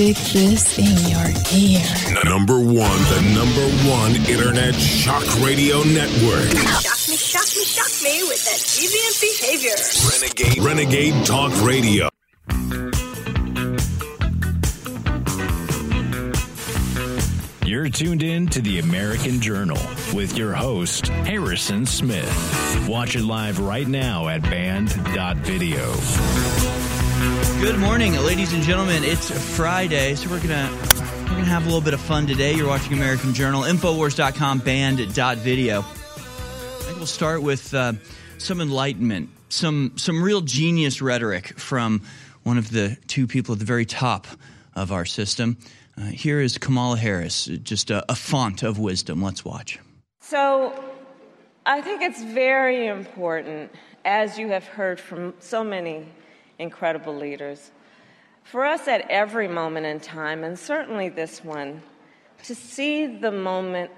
Stick this in your ear. Number one, the number one internet shock radio network. Shock me, shock me, shock me with that deviant behavior. Renegade, Renegade Talk Radio. You're tuned in to the American Journal with your host, Harrison Smith. Watch it live right now at band.video. Good morning, ladies and gentlemen. It's Friday, so we're gonna we're gonna have a little bit of fun today. You're watching American Journal, Infowars.com, Band.video. I think we'll start with uh, some enlightenment, some some real genius rhetoric from one of the two people at the very top of our system. Uh, here is Kamala Harris, just a, a font of wisdom. Let's watch. So, I think it's very important, as you have heard from so many incredible leaders, for us at every moment in time, and certainly this one, to see the moment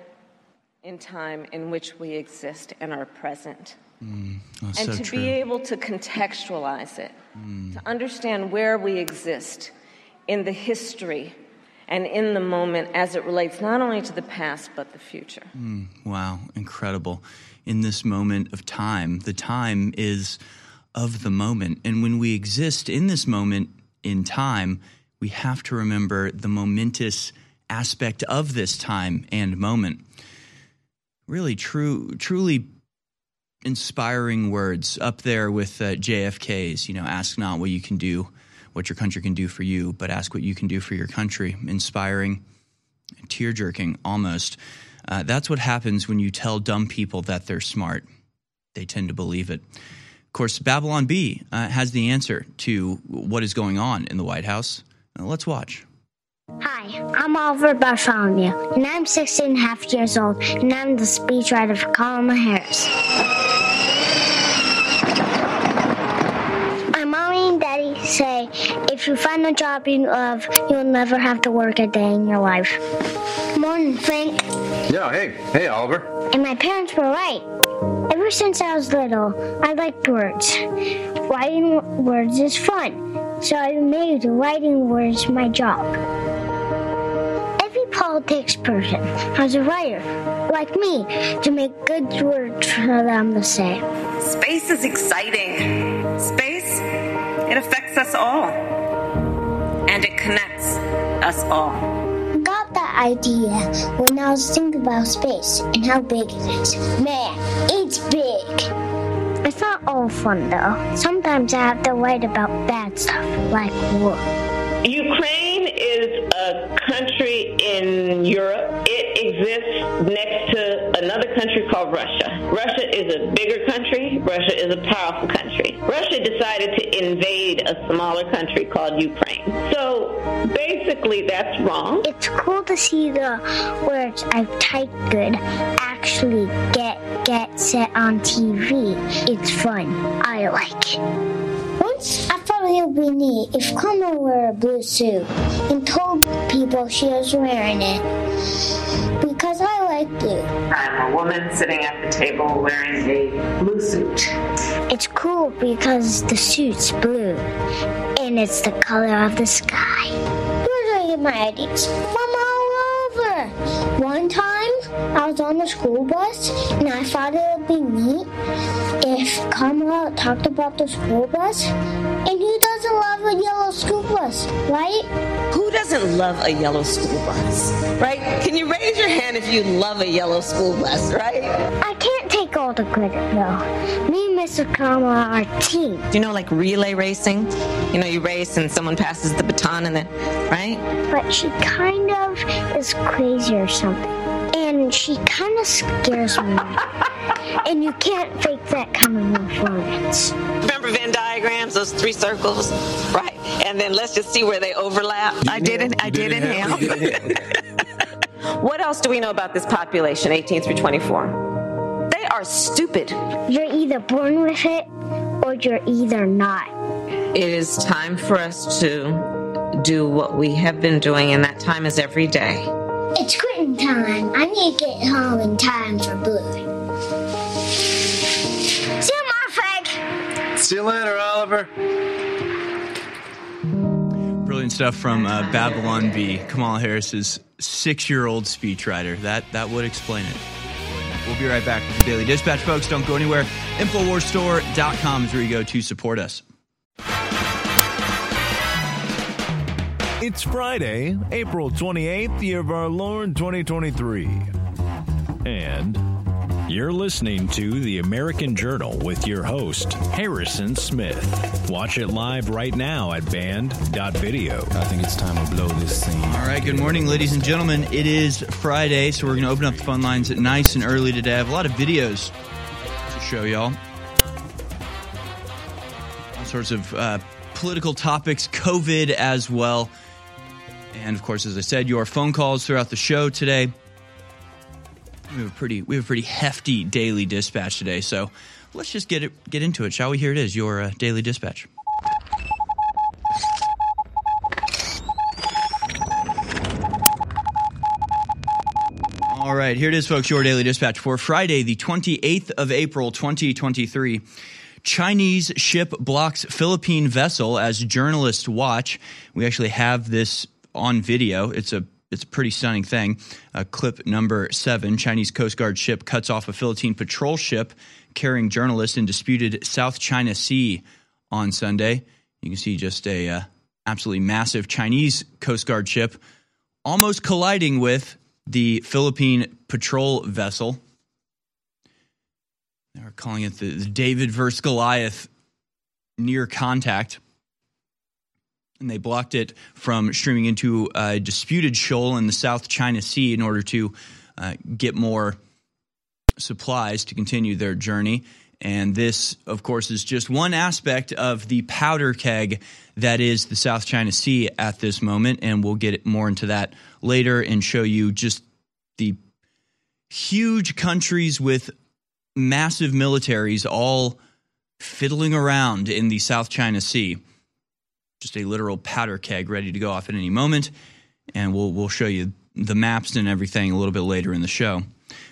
in time in which we exist and are present. Mm, and so to true. be able to contextualize it, to understand where we exist in the history and in the moment as it relates not only to the past but the future. Wow, incredible. In this moment of time, the time is of the moment. And when we exist in this moment in time, we have to remember the momentous aspect of this time and moment. Really, true, truly inspiring words up there with uh, JFK's, you know, ask not what you can do, what your country can do for you, but ask what you can do for your country. Inspiring tear jerking almost. Uh, that's what happens when you tell dumb people that they're smart. They tend to believe it. Of course, Babylon B uh, has the answer to what is going on in the White House. Uh, let's watch. Hi, I'm Oliver Bartholomew, and I'm 16 and a half years old, and I'm the speechwriter for Kamala Harris. My mommy and daddy say if you find a job you love, you'll never have to work a day in your life. Morning, Frank. Yeah, hey, hey, Oliver. And my parents were right. Ever since I was little, I liked words. Writing words is fun, so I made writing words my job. Every politics person has a writer, like me, to make good words for them to say. Space is exciting. Space, it affects us all. And it connects us all. Got that idea when I was thinking about space and how big it is. Man, it's big. It's not all fun though. Sometimes I have to write about bad stuff, like war. Ukraine is a country in Europe. It exists next to another country called Russia. Russia is a bigger country. Russia is a powerful country. Russia decided to invade a smaller country called Ukraine. So basically, that's wrong. It's cool to see the words I've typed good actually get get set on TV. It's fun. I like it. Once I thought it would be neat if Kamala wore a blue suit and told people she was wearing it. Because I like blue. I'm a woman sitting at the table wearing a blue suit. It's cool because the suit's blue and it's the color of the sky. Where do I get my ideas? From all over. One time I was on the school bus and I thought it would be neat if Kamala talked about the school bus. And who doesn't love a yellow school bus, right? Who doesn't love a yellow school bus? Right? Can you raise your hand if you love a yellow school bus, right? I can't take all the credit though. Me and Mr. Kamala are team. Do you know like relay racing? You know, you race and someone passes the baton and then, right? but she kind of is crazy or something. And she kind of scares me. and you can't fake that kind of performance. Remember Venn diagrams, those three circles? Right. And then let's just see where they overlap. I didn't I didn't have. What else do we know about this population, 18 through 24? They are stupid. You're either born with it or you're either not. It is time for us to do what we have been doing, and that time is every day. It's quitting time. I need to get home in time for blue. See you tomorrow, Frank. See you later, Oliver. Brilliant stuff from uh, Babylon B. Kamala Harris's six-year-old speechwriter. That that would explain it. We'll be right back with the Daily Dispatch, folks. Don't go anywhere. Infowarsstore.com is where you go to support us. It's Friday, April 28th, year of our Lord 2023. And you're listening to the American Journal with your host, Harrison Smith. Watch it live right now at band.video. I think it's time to blow this scene. All right, good morning, ladies and gentlemen. It is Friday, so we're going to open up the phone lines nice and early today. I have a lot of videos to show y'all. All sorts of uh, political topics, COVID as well. And of course, as I said, your phone calls throughout the show today. We have a pretty we have a pretty hefty daily dispatch today, so let's just get it get into it, shall we? Here it is, your uh, daily dispatch. All right, here it is, folks. Your daily dispatch for Friday, the 28th of April, 2023. Chinese ship blocks Philippine vessel as journalists watch. We actually have this on video. It's a it's a pretty stunning thing. Uh, clip number seven: Chinese Coast Guard ship cuts off a Philippine patrol ship carrying journalists in disputed South China Sea on Sunday. You can see just a uh, absolutely massive Chinese Coast Guard ship almost colliding with the Philippine patrol vessel. They're calling it the, the David versus Goliath near contact and they blocked it from streaming into a disputed shoal in the South China Sea in order to uh, get more supplies to continue their journey. And this, of course, is just one aspect of the powder keg that is the South China Sea at this moment. And we'll get more into that later and show you just the huge countries with massive militaries all fiddling around in the South China Sea just a literal powder keg ready to go off at any moment. And we'll, we'll show you the maps and everything a little bit later in the show.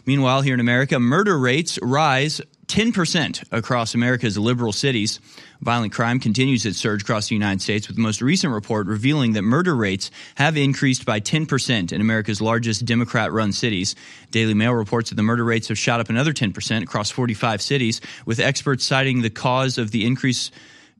Meanwhile, here in America, murder rates rise 10% across America's liberal cities. Violent crime continues its surge across the United States, with the most recent report revealing that murder rates have increased by 10% in America's largest Democrat run cities. Daily Mail reports that the murder rates have shot up another 10% across 45 cities, with experts citing the cause of the increase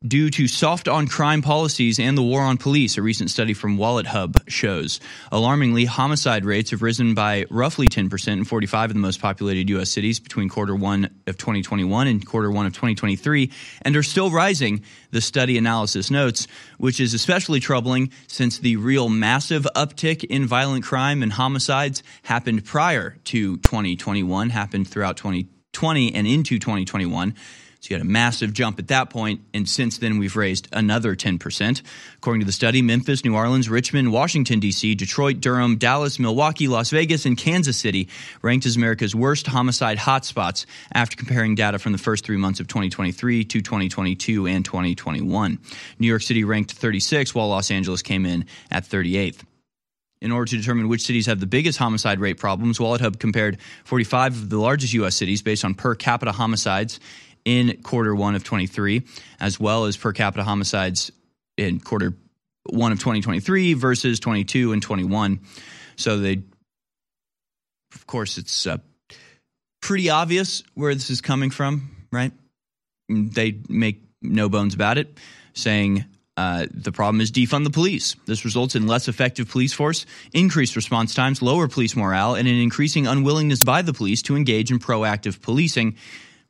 due to soft on crime policies and the war on police, a recent study from WalletHub shows. Alarmingly, homicide rates have risen by roughly 10% in 45 of the most populated U.S. cities between quarter one of 2021 and quarter one of 2023, and are still rising, the study analysis notes, which is especially troubling since the real massive uptick in violent crime and homicides happened prior to 2021, happened throughout 2020 and into 2021. So you had a massive jump at that point, and since then we've raised another 10%. According to the study, Memphis, New Orleans, Richmond, Washington, D.C., Detroit, Durham, Dallas, Milwaukee, Las Vegas, and Kansas City ranked as America's worst homicide hotspots after comparing data from the first three months of 2023 to 2022 and 2021. New York City ranked 36, while Los Angeles came in at 38th. In order to determine which cities have the biggest homicide rate problems, WalletHub compared 45 of the largest U.S. cities based on per capita homicides in quarter one of 23, as well as per capita homicides in quarter one of 2023 versus 22 and 21. So they, of course, it's uh, pretty obvious where this is coming from, right? They make no bones about it, saying uh, the problem is defund the police. This results in less effective police force, increased response times, lower police morale, and an increasing unwillingness by the police to engage in proactive policing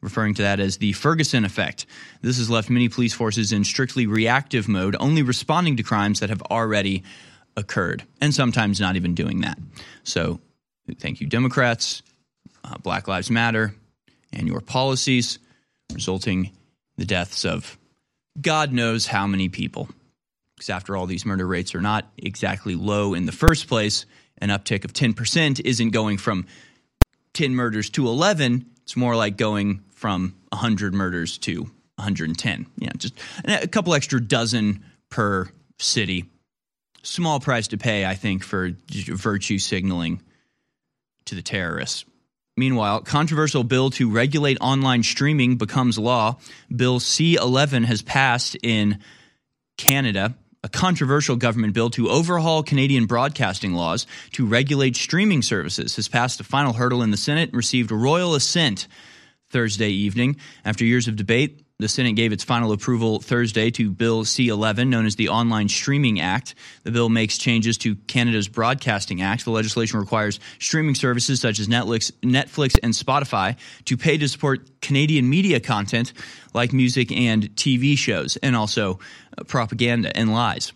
referring to that as the Ferguson effect. This has left many police forces in strictly reactive mode, only responding to crimes that have already occurred, and sometimes not even doing that. So, thank you, Democrats, uh, Black Lives Matter, and your policies, resulting the deaths of God knows how many people. Because after all, these murder rates are not exactly low in the first place. An uptick of 10% isn't going from 10 murders to 11. It's more like going from 100 murders to 110. Yeah, just a couple extra dozen per city. Small price to pay, I think, for virtue signaling to the terrorists. Meanwhile, controversial bill to regulate online streaming becomes law. Bill C11 has passed in Canada a controversial government bill to overhaul Canadian broadcasting laws to regulate streaming services has passed the final hurdle in the Senate and received royal assent Thursday evening. After years of debate, the Senate gave its final approval Thursday to Bill C 11, known as the Online Streaming Act. The bill makes changes to Canada's Broadcasting Act. The legislation requires streaming services such as Netflix, Netflix and Spotify to pay to support Canadian media content like music and TV shows, and also uh, propaganda and lies.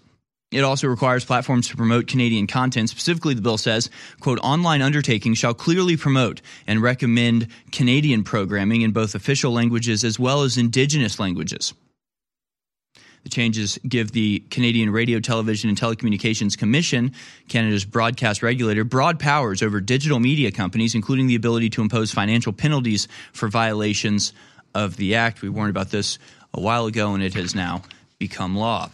It also requires platforms to promote Canadian content. Specifically, the bill says, quote, online undertakings shall clearly promote and recommend Canadian programming in both official languages as well as indigenous languages. The changes give the Canadian Radio, Television, and Telecommunications Commission, Canada's broadcast regulator, broad powers over digital media companies, including the ability to impose financial penalties for violations of the Act. We warned about this a while ago, and it has now become law.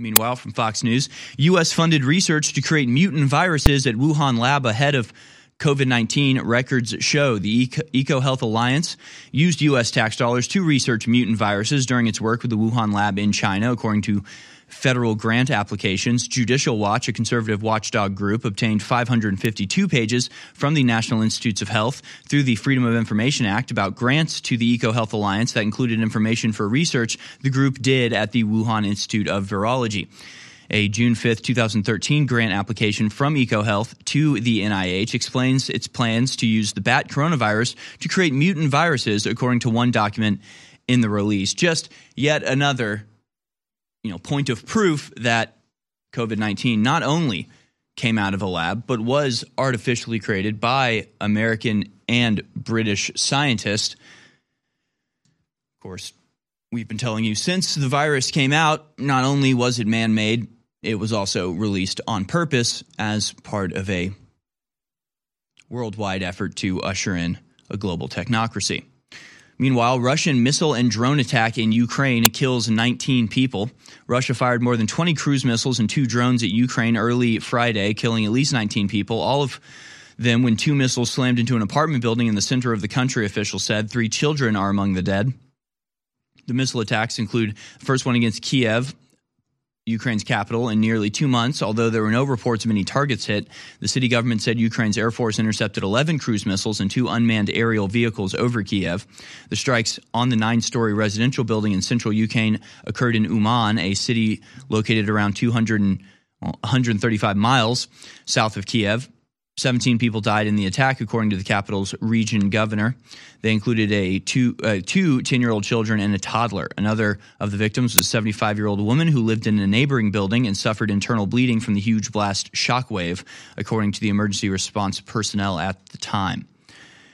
Meanwhile, from Fox News, U.S. funded research to create mutant viruses at Wuhan lab ahead of COVID 19 records show the Eco Health Alliance used U.S. tax dollars to research mutant viruses during its work with the Wuhan lab in China, according to federal grant applications. Judicial Watch, a conservative watchdog group, obtained 552 pages from the National Institutes of Health through the Freedom of Information Act about grants to the Eco Health Alliance that included information for research the group did at the Wuhan Institute of Virology a June 5th, 2013 grant application from EcoHealth to the NIH explains its plans to use the bat coronavirus to create mutant viruses, according to one document in the release. Just yet another you know, point of proof that COVID 19 not only came out of a lab, but was artificially created by American and British scientists. Of course, we've been telling you since the virus came out, not only was it man made, it was also released on purpose as part of a worldwide effort to usher in a global technocracy. Meanwhile, Russian missile and drone attack in Ukraine kills 19 people. Russia fired more than 20 cruise missiles and two drones at Ukraine early Friday, killing at least 19 people, all of them when two missiles slammed into an apartment building in the center of the country, officials said. Three children are among the dead. The missile attacks include the first one against Kiev Ukraine's capital in nearly two months. Although there were no reports of any targets hit, the city government said Ukraine's Air Force intercepted 11 cruise missiles and two unmanned aerial vehicles over Kiev. The strikes on the nine story residential building in central Ukraine occurred in Uman, a city located around 200 and 135 miles south of Kiev. 17 people died in the attack, according to the capital's region governor. They included a two, uh, two 10 year old children and a toddler. Another of the victims was a 75 year old woman who lived in a neighboring building and suffered internal bleeding from the huge blast shockwave, according to the emergency response personnel at the time.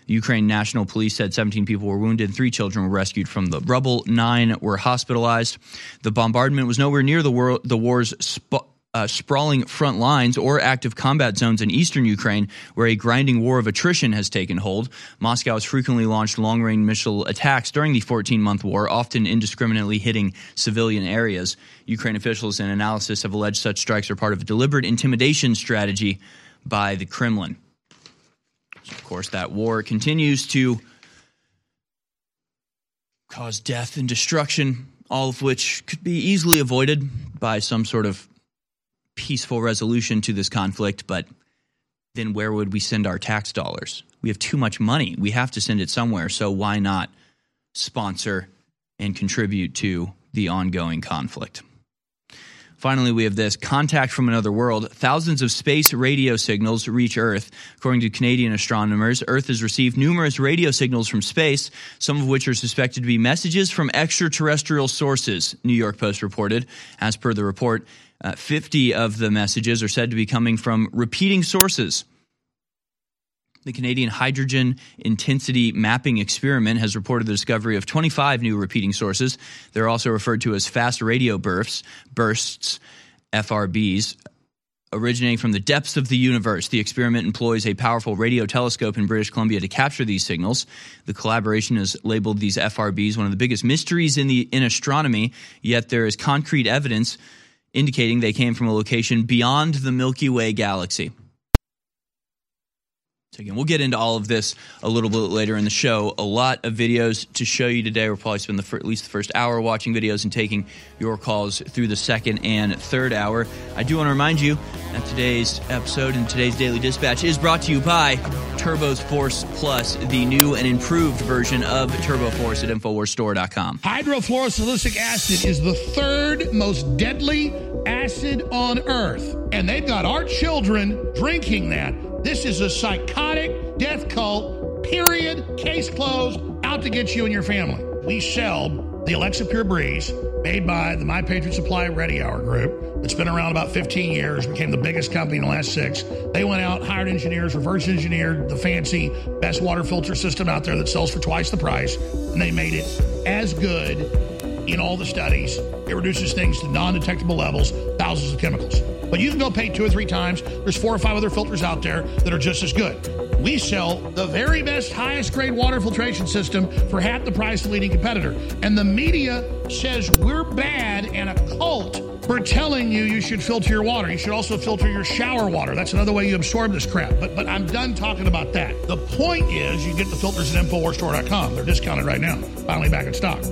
The Ukraine National Police said 17 people were wounded, three children were rescued from the rubble, nine were hospitalized. The bombardment was nowhere near the, war, the war's sp- uh, sprawling front lines or active combat zones in eastern Ukraine, where a grinding war of attrition has taken hold. Moscow has frequently launched long range missile attacks during the 14 month war, often indiscriminately hitting civilian areas. Ukraine officials and analysis have alleged such strikes are part of a deliberate intimidation strategy by the Kremlin. So of course, that war continues to cause death and destruction, all of which could be easily avoided by some sort of peaceful resolution to this conflict, but then where would we send our tax dollars? We have too much money. We have to send it somewhere. So why not sponsor and contribute to the ongoing conflict? Finally, we have this contact from another world. Thousands of space radio signals reach Earth. According to Canadian astronomers, Earth has received numerous radio signals from space, some of which are suspected to be messages from extraterrestrial sources, New York Post reported. As per the report, uh, 50 of the messages are said to be coming from repeating sources. The Canadian Hydrogen Intensity Mapping Experiment has reported the discovery of 25 new repeating sources. They're also referred to as fast radio bursts, bursts, FRBs, originating from the depths of the universe. The experiment employs a powerful radio telescope in British Columbia to capture these signals. The collaboration has labeled these FRBs one of the biggest mysteries in the in astronomy, yet there is concrete evidence indicating they came from a location beyond the Milky Way galaxy. So again, we'll get into all of this a little bit later in the show. A lot of videos to show you today. We'll probably spend the at least the first hour watching videos and taking your calls through the second and third hour. I do want to remind you that today's episode and today's daily dispatch is brought to you by Turbos Force Plus, the new and improved version of Turbo Force at InfoWarsStore.com. Hydrofluorosilicic acid is the third most deadly acid on earth. And they've got our children drinking that. This is a psychotic death cult, period, case closed, out to get you and your family. We sell the Alexa Pure Breeze, made by the My Patriot Supply Ready Hour Group. It's been around about 15 years, became the biggest company in the last six. They went out, hired engineers, reverse engineered the fancy best water filter system out there that sells for twice the price, and they made it as good in all the studies. It reduces things to non detectable levels, thousands of chemicals. But you can go pay two or three times. There's four or five other filters out there that are just as good. We sell the very best, highest grade water filtration system for half the price of the leading competitor. And the media says we're bad and a cult for telling you you should filter your water. You should also filter your shower water. That's another way you absorb this crap. But but I'm done talking about that. The point is you get the filters at InfoWarsStore.com. They're discounted right now. Finally back in stock.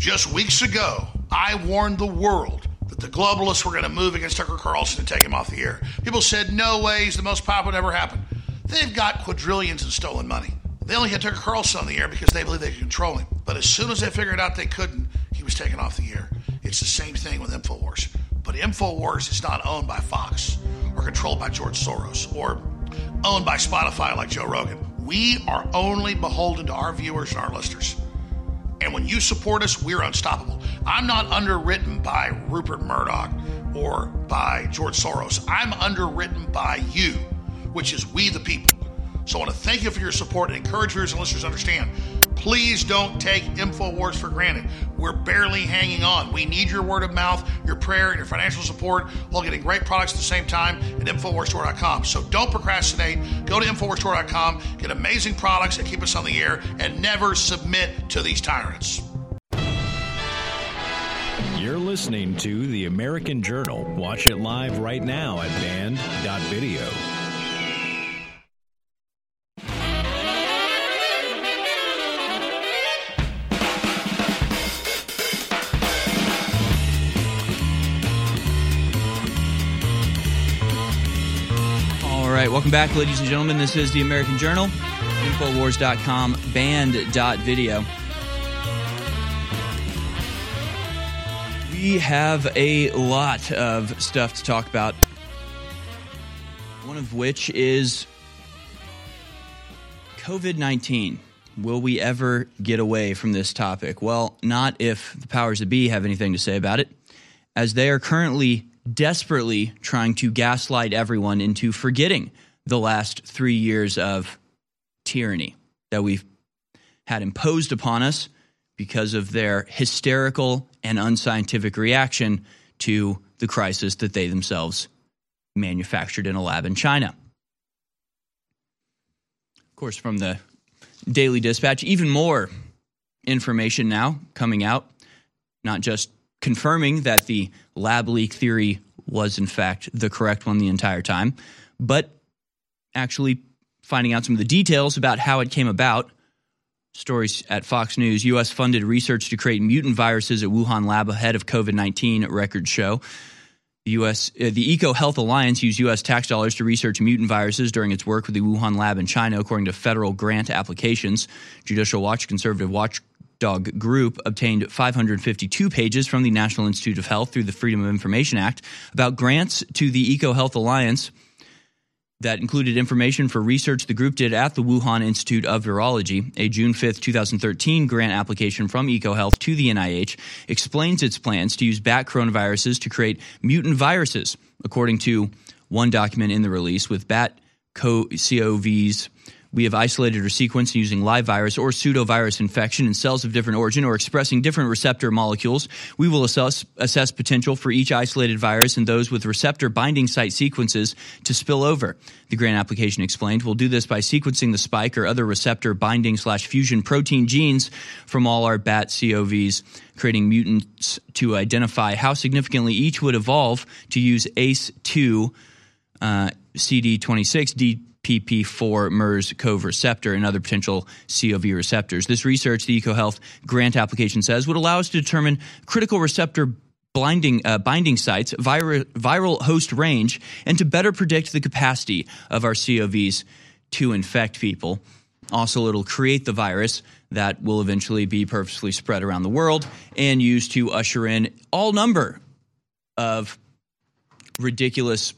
Just weeks ago, I warned the world that the globalists were going to move against Tucker Carlson and take him off the air. People said, no way, he's the most popular ever happened. They've got quadrillions in stolen money. They only had Tucker Carlson on the air because they believe they could control him. But as soon as they figured out they couldn't, he was taken off the air. It's the same thing with InfoWars. But InfoWars is not owned by Fox or controlled by George Soros or owned by Spotify like Joe Rogan. We are only beholden to our viewers and our listeners. And when you support us, we're unstoppable. I'm not underwritten by Rupert Murdoch or by George Soros. I'm underwritten by you, which is we the people. So I want to thank you for your support and encourage viewers and listeners to understand. Please don't take InfoWars for granted. We're barely hanging on. We need your word of mouth, your prayer, and your financial support while getting great products at the same time at InfoWarsStore.com. So don't procrastinate. Go to InfoWarsStore.com, get amazing products that keep us on the air, and never submit to these tyrants. You're listening to The American Journal. Watch it live right now at band.video. welcome back, ladies and gentlemen. This is the American Journal, Infowars.com, band.video. We have a lot of stuff to talk about. One of which is COVID 19. Will we ever get away from this topic? Well, not if the powers that be have anything to say about it, as they are currently desperately trying to gaslight everyone into forgetting the last three years of tyranny that we've had imposed upon us because of their hysterical and unscientific reaction to the crisis that they themselves manufactured in a lab in China. Of course, from the Daily Dispatch, even more information now coming out, not just confirming that the lab leak theory was, in fact, the correct one the entire time, but actually finding out some of the details about how it came about. Stories at Fox News U.S. funded research to create mutant viruses at Wuhan lab ahead of COVID 19 records show. The U.S. Uh, the Eco Health Alliance used U.S. tax dollars to research mutant viruses during its work with the Wuhan lab in China, according to federal grant applications. Judicial Watch, conservative watchdog group, obtained 552 pages from the National Institute of Health through the Freedom of Information Act about grants to the Eco Health Alliance that included information for research the group did at the Wuhan Institute of Virology. A June 5th, 2013 grant application from EcoHealth to the NIH explains its plans to use bat coronaviruses to create mutant viruses, according to one document in the release with bat COVs. We have isolated or sequenced using live virus or pseudovirus infection in cells of different origin or expressing different receptor molecules. We will assess, assess potential for each isolated virus and those with receptor binding site sequences to spill over. The grant application explained we'll do this by sequencing the spike or other receptor binding slash fusion protein genes from all our bat COVs, creating mutants to identify how significantly each would evolve to use ACE2 uh, CD26 D PP4 MERS CoV receptor and other potential COV receptors. This research, the EcoHealth grant application says, would allow us to determine critical receptor blinding, uh, binding sites, vir- viral host range, and to better predict the capacity of our COVs to infect people. Also, it'll create the virus that will eventually be purposely spread around the world and used to usher in all number of ridiculous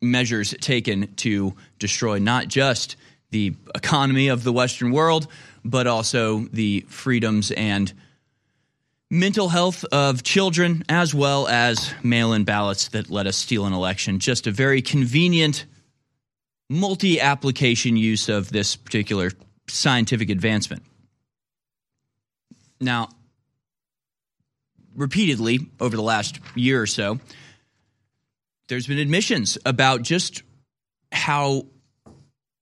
measures taken to destroy not just the economy of the Western world, but also the freedoms and mental health of children, as well as mail in ballots that let us steal an election. Just a very convenient, multi application use of this particular scientific advancement. Now, repeatedly over the last year or so, there's been admissions about just how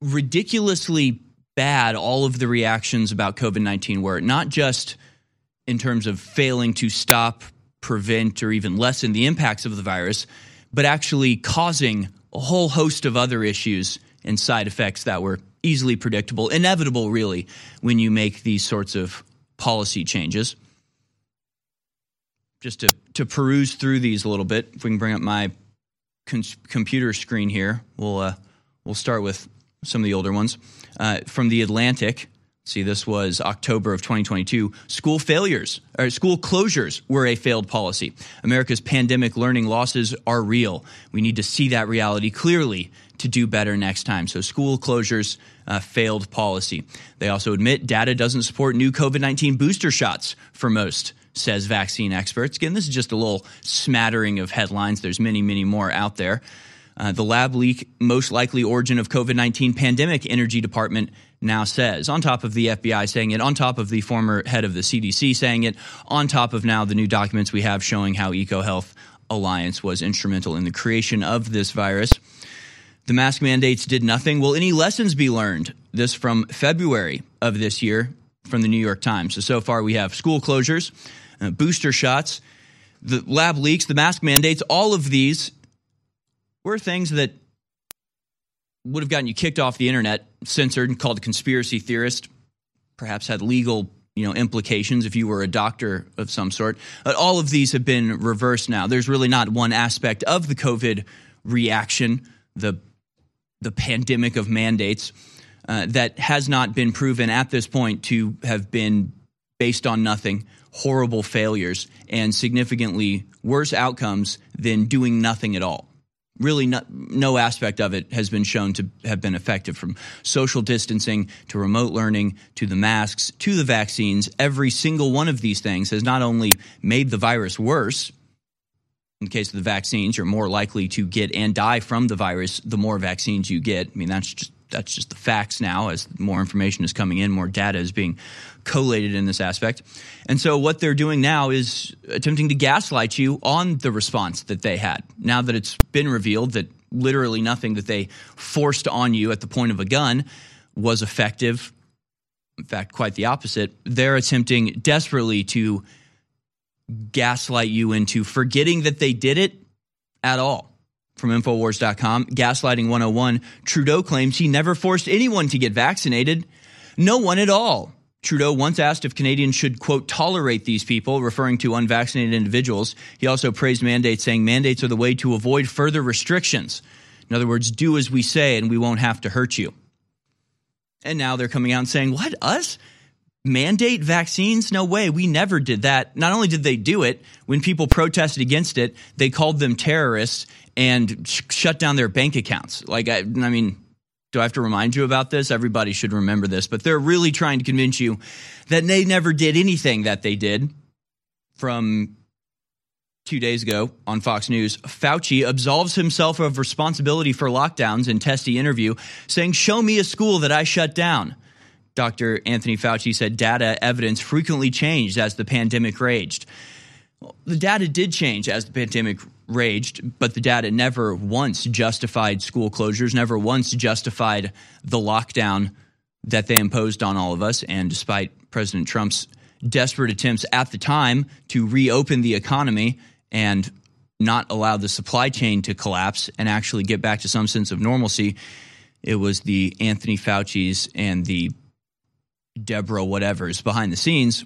ridiculously bad all of the reactions about COVID 19 were, not just in terms of failing to stop, prevent, or even lessen the impacts of the virus, but actually causing a whole host of other issues and side effects that were easily predictable, inevitable, really, when you make these sorts of policy changes. Just to, to peruse through these a little bit, if we can bring up my con- computer screen here, we'll, uh, we'll start with some of the older ones. Uh, from The Atlantic, see, this was October of 2022. School failures, or school closures were a failed policy. America's pandemic learning losses are real. We need to see that reality clearly to do better next time. So, school closures, uh, failed policy. They also admit data doesn't support new COVID 19 booster shots for most says vaccine experts. Again, this is just a little smattering of headlines. There's many, many more out there. Uh, the lab leak, most likely origin of COVID 19 pandemic, Energy Department now says. On top of the FBI saying it, on top of the former head of the CDC saying it, on top of now the new documents we have showing how EcoHealth Alliance was instrumental in the creation of this virus. The mask mandates did nothing. Will any lessons be learned? This from February of this year from the New York Times. So, so far we have school closures, uh, booster shots, the lab leaks, the mask mandates, all of these were things that would have gotten you kicked off the internet, censored, and called a conspiracy theorist, perhaps had legal you know implications if you were a doctor of some sort. But all of these have been reversed now. There's really not one aspect of the COVID reaction, the the pandemic of mandates, uh, that has not been proven at this point to have been based on nothing, horrible failures, and significantly worse outcomes than doing nothing at all. Really, no, no, aspect of it has been shown to have been effective from social distancing to remote learning to the masks to the vaccines. Every single one of these things has not only made the virus worse, in the case of the vaccines, you're more likely to get and die from the virus the more vaccines you get. I mean, that's just that's just the facts now. As more information is coming in, more data is being collated in this aspect. And so, what they're doing now is attempting to gaslight you on the response that they had. Now that it's been revealed that literally nothing that they forced on you at the point of a gun was effective. In fact, quite the opposite. They're attempting desperately to gaslight you into forgetting that they did it at all from Infowars.com, Gaslighting 101. Trudeau claims he never forced anyone to get vaccinated. No one at all. Trudeau once asked if Canadians should, quote, tolerate these people, referring to unvaccinated individuals. He also praised mandates, saying mandates are the way to avoid further restrictions. In other words, do as we say and we won't have to hurt you. And now they're coming out and saying, what, us? mandate vaccines? No way. We never did that. Not only did they do it, when people protested against it, they called them terrorists and sh- shut down their bank accounts. Like, I, I mean, do I have to remind you about this? Everybody should remember this, but they're really trying to convince you that they never did anything that they did. From two days ago on Fox News, Fauci absolves himself of responsibility for lockdowns in testy interview, saying, Show me a school that I shut down. Dr. Anthony Fauci said data evidence frequently changed as the pandemic raged. Well, the data did change as the pandemic raged, but the data never once justified school closures, never once justified the lockdown that they imposed on all of us. And despite President Trump's desperate attempts at the time to reopen the economy and not allow the supply chain to collapse and actually get back to some sense of normalcy. It was the Anthony Fauci's and the Deborah whatever's behind the scenes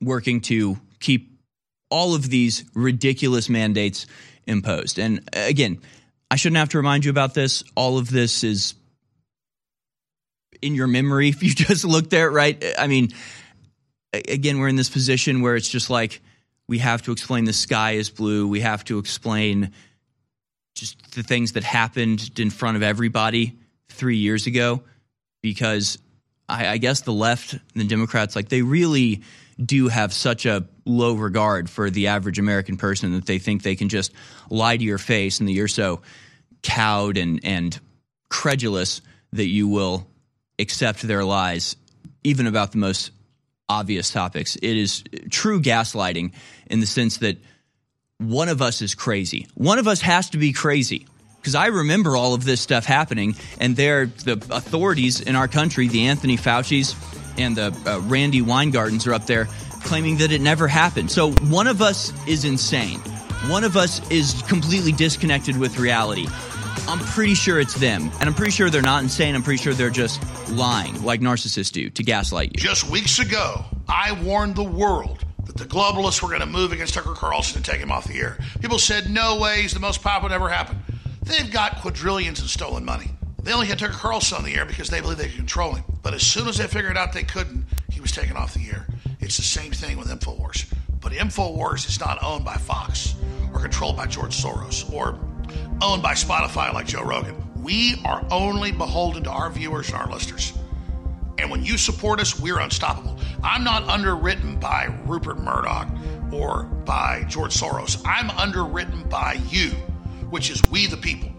working to keep all of these ridiculous mandates imposed. And uh, again, I shouldn't have to remind you about this. All of this is in your memory if you just look there, right? I mean, again, we're in this position where it's just like we have to explain the sky is blue. We have to explain just the things that happened in front of everybody three years ago because I, I guess the left and the Democrats, like, they really do have such a low regard for the average American person that they think they can just lie to your face and that you're so cowed and, and credulous that you will accept their lies, even about the most obvious topics. It is true gaslighting in the sense that one of us is crazy. One of us has to be crazy. Because I remember all of this stuff happening, and they're the authorities in our country, the Anthony Fauci's and the uh, Randi Weingardens are up there claiming that it never happened. So one of us is insane. One of us is completely disconnected with reality. I'm pretty sure it's them. And I'm pretty sure they're not insane. I'm pretty sure they're just lying, like narcissists do, to gaslight you. Just weeks ago, I warned the world that the globalists were going to move against Tucker Carlson and take him off the air. People said, no way, he's the most powerful ever happened. They've got quadrillions in stolen money. They only had Tucker Carlson on the air because they believe they could control him. But as soon as they figured out they couldn't, he was taken off the air. It's the same thing with InfoWars. But InfoWars is not owned by Fox or controlled by George Soros or owned by Spotify like Joe Rogan. We are only beholden to our viewers and our listeners. And when you support us, we're unstoppable. I'm not underwritten by Rupert Murdoch or by George Soros. I'm underwritten by you, which is we the people.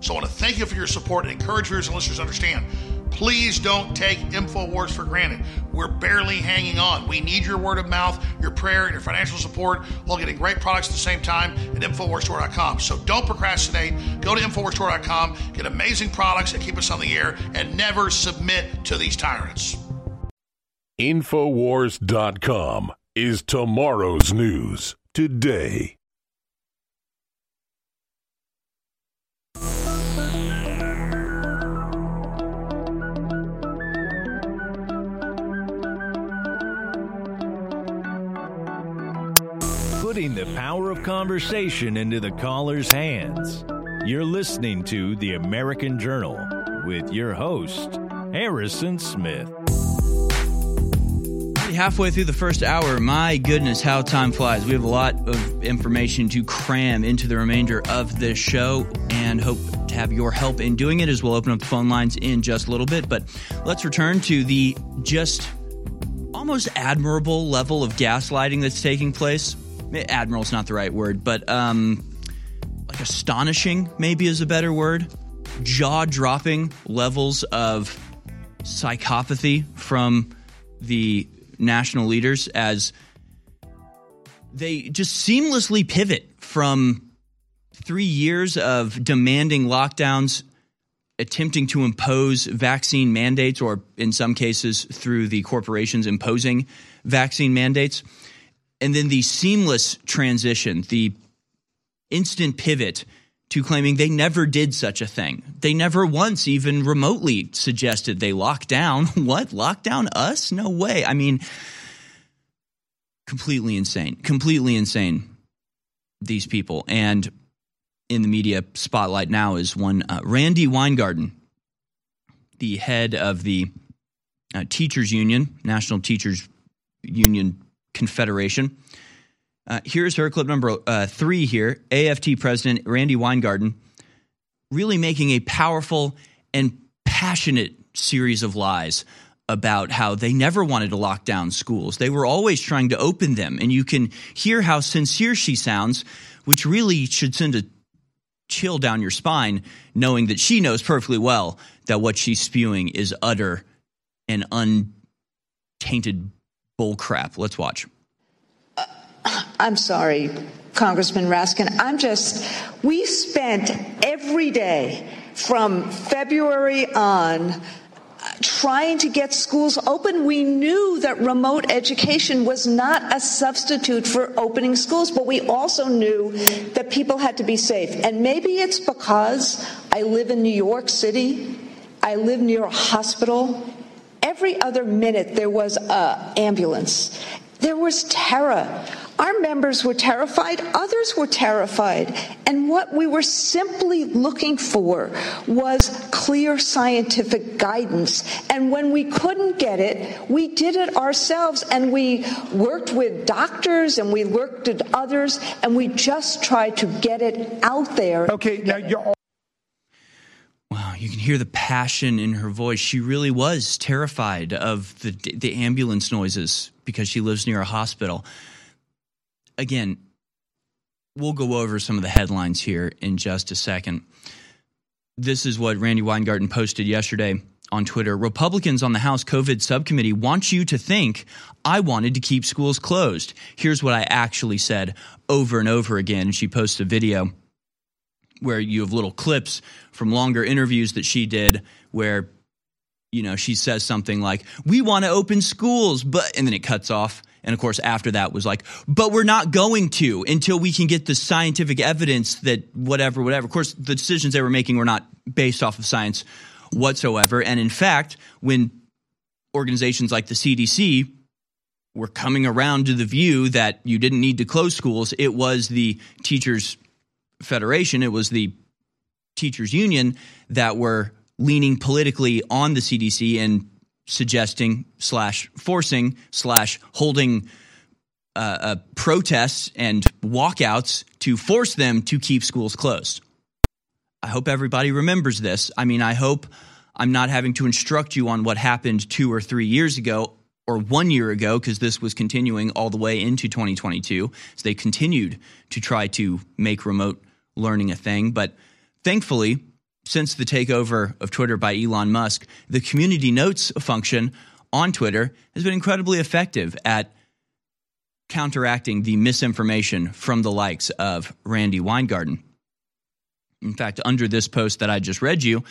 So I want to thank you for your support and encourage viewers and listeners to understand Please don't take InfoWars for granted. We're barely hanging on. We need your word of mouth, your prayer, and your financial support while getting great products at the same time at InfoWarsStore.com. So don't procrastinate. Go to InfoWarsStore.com, get amazing products that keep us on the air, and never submit to these tyrants. InfoWars.com is tomorrow's news today. Putting the power of conversation into the caller's hands. You're listening to The American Journal with your host, Harrison Smith. Halfway through the first hour, my goodness, how time flies. We have a lot of information to cram into the remainder of this show and hope to have your help in doing it as we'll open up the phone lines in just a little bit. But let's return to the just almost admirable level of gaslighting that's taking place admiral's not the right word, but um, like astonishing maybe is a better word. Jaw dropping levels of psychopathy from the national leaders as they just seamlessly pivot from three years of demanding lockdowns, attempting to impose vaccine mandates, or in some cases through the corporations imposing vaccine mandates and then the seamless transition, the instant pivot to claiming they never did such a thing. They never once even remotely suggested they locked down. What? Lock down us? No way. I mean, completely insane. Completely insane, these people. And in the media spotlight now is one uh, Randi Weingarten, the head of the uh, Teachers Union, National Teachers Union Confederation. Uh, here's her clip number uh, three here AFT President Randy Weingarten really making a powerful and passionate series of lies about how they never wanted to lock down schools. They were always trying to open them. And you can hear how sincere she sounds, which really should send a chill down your spine, knowing that she knows perfectly well that what she's spewing is utter and untainted bullcrap. Let's watch. Uh, I'm sorry, Congressman Raskin. I'm just, we spent every day from February on trying to get schools open. We knew that remote education was not a substitute for opening schools, but we also knew that people had to be safe. And maybe it's because I live in New York City, I live near a hospital. Every other minute there was an ambulance. There was terror. Our members were terrified, others were terrified. And what we were simply looking for was clear scientific guidance. And when we couldn't get it, we did it ourselves and we worked with doctors and we worked with others and we just tried to get it out there. Okay, now you're Wow, you can hear the passion in her voice. She really was terrified of the the ambulance noises because she lives near a hospital. Again, we'll go over some of the headlines here in just a second. This is what Randi Weingarten posted yesterday on Twitter. Republicans on the House COVID subcommittee want you to think I wanted to keep schools closed. Here's what I actually said over and over again. She posted a video where you have little clips from longer interviews that she did where you know she says something like we want to open schools but and then it cuts off. And of course after that was like but we're not going to until we can get the scientific evidence that whatever whatever. Of course the decisions they were making were not based off of science whatsoever. And in fact when organizations like the CDC were coming around to the view that you didn't need to close schools it was the teachers federation it was the teachers union that were leaning politically on the cdc and suggesting slash forcing slash holding uh, uh, protests and walkouts to force them to keep schools closed i hope everybody remembers this i mean i hope i'm not having to instruct you on what happened two or three years ago or one year ago, because this was continuing all the way into 2022. So they continued to try to make remote learning a thing. But thankfully, since the takeover of Twitter by Elon Musk, the community notes function on Twitter has been incredibly effective at counteracting the misinformation from the likes of Randi Weingarten. In fact, under this post that I just read you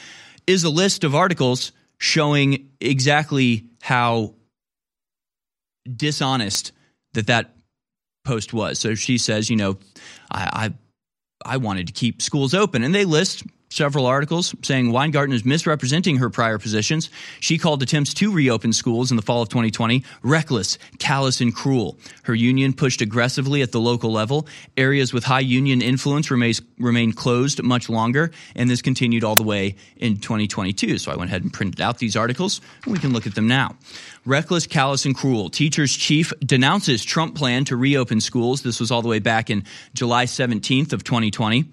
is a list of articles showing exactly how dishonest that that post was. So she says, you know, I, I, I wanted to keep schools open, and they list several articles saying Weingarten is misrepresenting her prior positions. She called attempts to reopen schools in the fall of 2020 reckless, callous, and cruel. Her union pushed aggressively at the local level. Areas with high union influence remains, remain closed much longer, and this continued all the way in 2022. So I went ahead and printed out these articles, and we can look at them now. Reckless, callous, and cruel. Teachers chief denounces Trump plan to reopen schools. This was all the way back in July 17th of 2020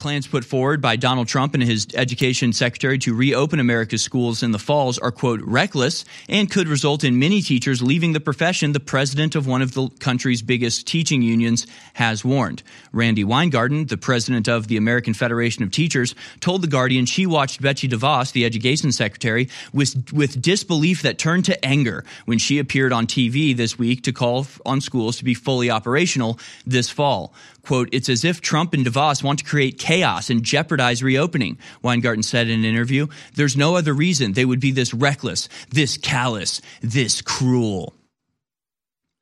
plans put forward by Donald Trump and his education secretary to reopen America's schools in the falls are, quote, reckless and could result in many teachers leaving the profession, the president of one of the country's biggest teaching unions has warned. Randi Weingarten, the president of the American Federation of Teachers, told The Guardian she watched Betsy DeVos, the education secretary, with, with disbelief that turned to anger when she appeared on TV this week to call on schools to be fully operational this fall. Quote, it's as if Trump and DeVos want to create chaos and jeopardize reopening, Weingarten said in an interview. There's no other reason they would be this reckless, this callous, this cruel.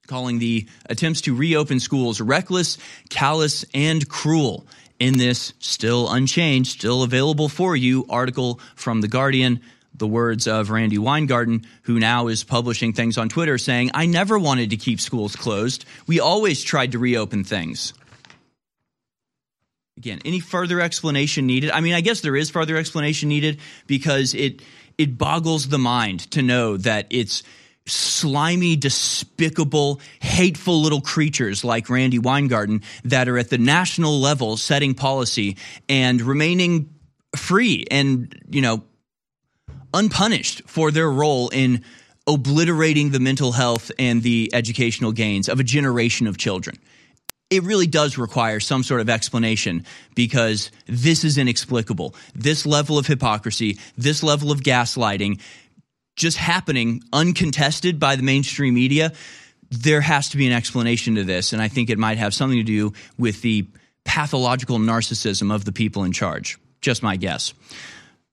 Calling the attempts to reopen schools reckless, callous, and cruel. In this still unchanged, still available for you article from The Guardian the words of Randi Weingarten, who now is publishing things on Twitter saying, I never wanted to keep schools closed. We always tried to reopen things. Again, any further explanation needed? I mean, I guess there is further explanation needed because it it boggles the mind to know that it's slimy, despicable, hateful little creatures like Randi Weingarten that are at the national level setting policy and remaining free and, you know, unpunished for their role in obliterating the mental health and the educational gains of a generation of children it really does require some sort of explanation because this is inexplicable. This level of hypocrisy, this level of gaslighting, just happening uncontested by the mainstream media, there has to be an explanation to this. And I think it might have something to do with the pathological narcissism of the people in charge. Just my guess.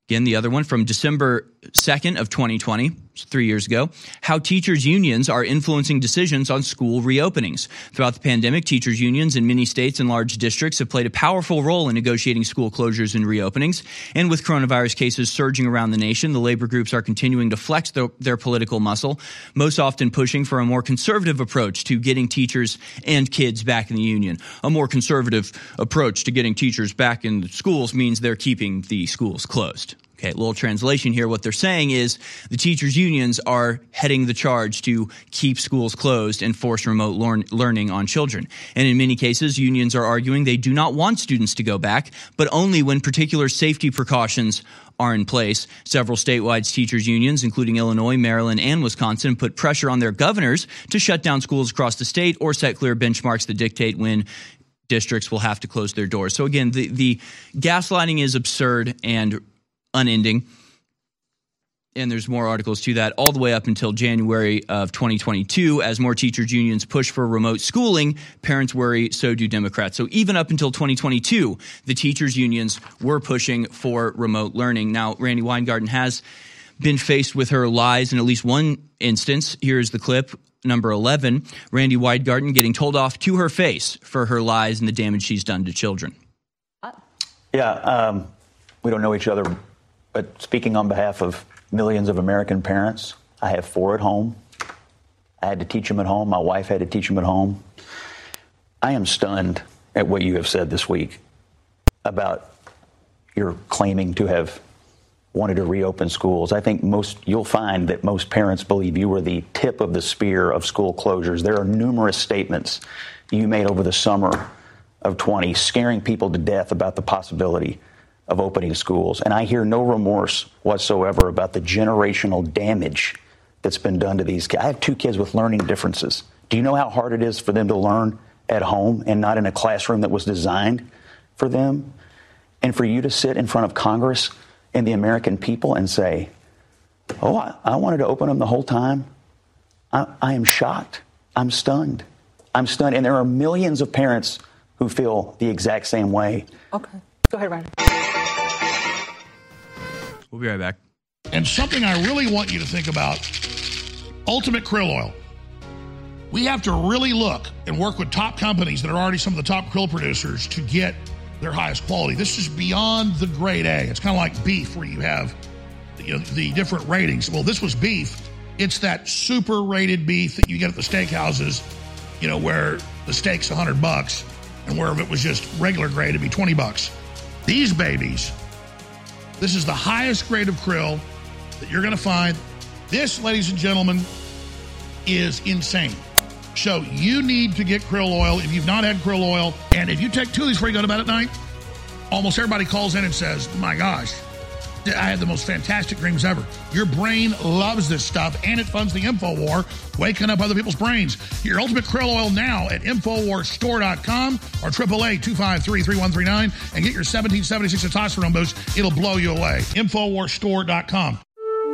Again, the other one from December 2nd of 2020, three years ago, how teachers unions are influencing decisions on school reopenings. Throughout the pandemic, teachers unions in many states and large districts have played a powerful role in negotiating school closures and reopenings. And with coronavirus cases surging around the nation, the labor groups are continuing to flex their, their political muscle, most often pushing for a more conservative approach to getting teachers and kids back in the union. A more conservative approach to getting teachers back in schools means they're keeping the schools closed. Okay, little translation here. What they're saying is the teachers' unions are heading the charge to keep schools closed and force remote learn, learning on children. And in many cases, unions are arguing they do not want students to go back, but only when particular safety precautions are in place. Several statewide teachers' unions, including Illinois, Maryland, and Wisconsin, put pressure on their governors to shut down schools across the state or set clear benchmarks that dictate when districts will have to close their doors. So again, the, the gaslighting is absurd and unending. And there's more articles to that all the way up until January of 2022. As more teachers' unions push for remote schooling, parents worry, so do Democrats. So even up until 2022, the teachers' unions were pushing for remote learning. Now, Randi Weingarten has been faced with her lies in at least one instance. Here's the clip number 11 Randi Weingarten getting told off to her face for her lies and the damage she's done to children. Yeah, um, we don't know each other but speaking on behalf of millions of American parents, I have four at home. I had to teach them at home. My wife had to teach them at home. I am stunned at what you have said this week about your claiming to have wanted to reopen schools. I think most you'll find that most parents believe you were the tip of the spear of school closures. There are numerous statements you made over the summer of 20 scaring people to death about the possibility of opening schools. And I hear no remorse whatsoever about the generational damage that's been done to these kids. I have two kids with learning differences. Do you know how hard it is for them to learn at home and not in a classroom that was designed for them? And for you to sit in front of Congress and the American people and say, Oh, I, I wanted to open them the whole time. I, I am shocked. I'm stunned. I'm stunned. And there are millions of parents who feel the exact same way. Okay. Go ahead, Ryan. We'll be right back. And something I really want you to think about Ultimate Krill Oil. We have to really look and work with top companies that are already some of the top krill producers to get their highest quality. This is beyond the grade A. It's kind of like beef, where you have you know, the different ratings. Well, this was beef. It's that super rated beef that you get at the steakhouses, you know, where the steak's 100 bucks, and where if it was just regular grade, it'd be 20 bucks. These babies, this is the highest grade of krill that you're going to find. This, ladies and gentlemen, is insane. So you need to get krill oil if you've not had krill oil. And if you take two of these before you go to bed at night, almost everybody calls in and says, my gosh, I had the most fantastic dreams ever. Your brain loves this stuff, and it funds the InfoWar, waking up other people's brains. Your ultimate krill oil now at InfoWarsStore.com or AAA 253-3139 and get your 1776 testosterone boost. It'll blow you away. InfoWarsStore.com.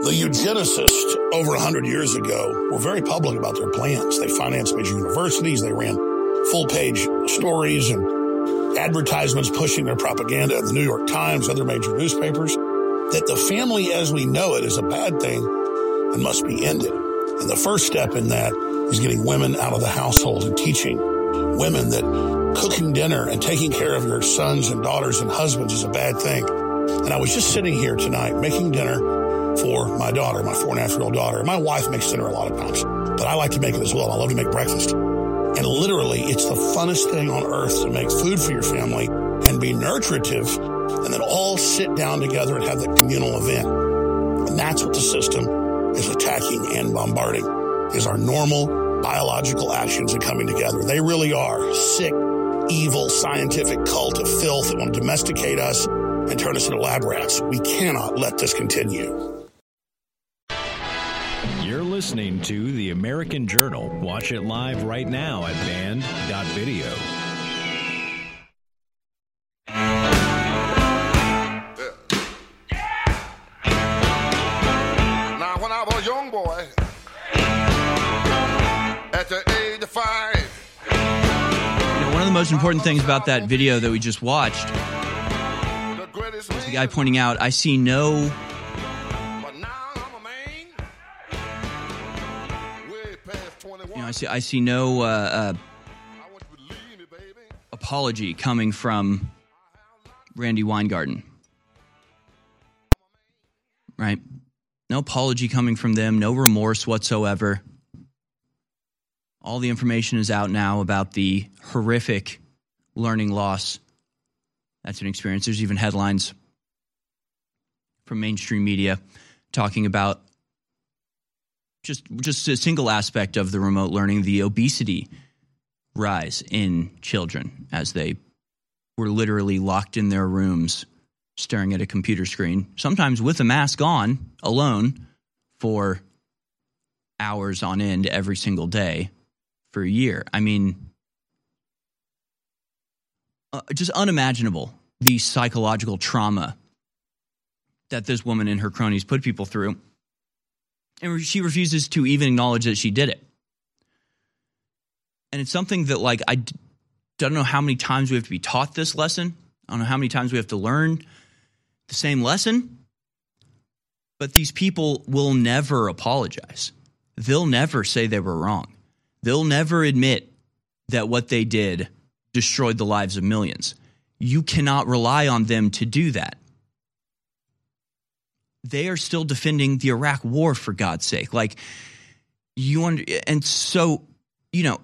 The eugenicists over 100 years ago were very public about their plans. They financed major universities. They ran full page stories and advertisements pushing their propaganda in the New York Times, other major newspapers that the family as we know it is a bad thing and must be ended. And the first step in that is getting women out of the household and teaching women that cooking dinner and taking care of your sons and daughters and husbands is a bad thing. And I was just sitting here tonight making dinner for my daughter, my four and a half year old daughter. My wife makes dinner a lot of times, but I like to make it as well. I love to make breakfast. And literally, it's the funnest thing on earth to make food for your family and be nurturative and then all sit down together and have that communal event. And that's what the system is attacking and bombarding is our normal biological actions and coming together. They really are sick, evil, scientific cult of filth that want to domesticate us and turn us into lab rats. We cannot let this continue. You're listening to the American Journal. Watch it live right now at band.video. most important things about that video that we just watched There's the guy pointing out, I see no. You know, I see, I see no uh, uh, apology coming from Randi Weingarten. Right? No apology coming from them, no remorse whatsoever. All the information is out now about the horrific learning loss that's an experience. There's even headlines from mainstream media talking about just just a single aspect of the remote learning, the obesity rise in children as they were literally locked in their rooms staring at a computer screen, sometimes with a mask on, alone for hours on end every single day for a year. I mean, uh, just unimaginable the psychological trauma that this woman and her cronies put people through. And she refuses to even acknowledge that she did it. And it's something that, like, I don't know how many times we have to be taught this lesson. I don't know how many times we have to learn the same lesson. But these people will never apologize. They'll never say they were wrong. They'll never admit that what they did destroyed the lives of millions. You cannot rely on them to do that. They are still defending the Iraq war for God's sake. Like you and so, you know,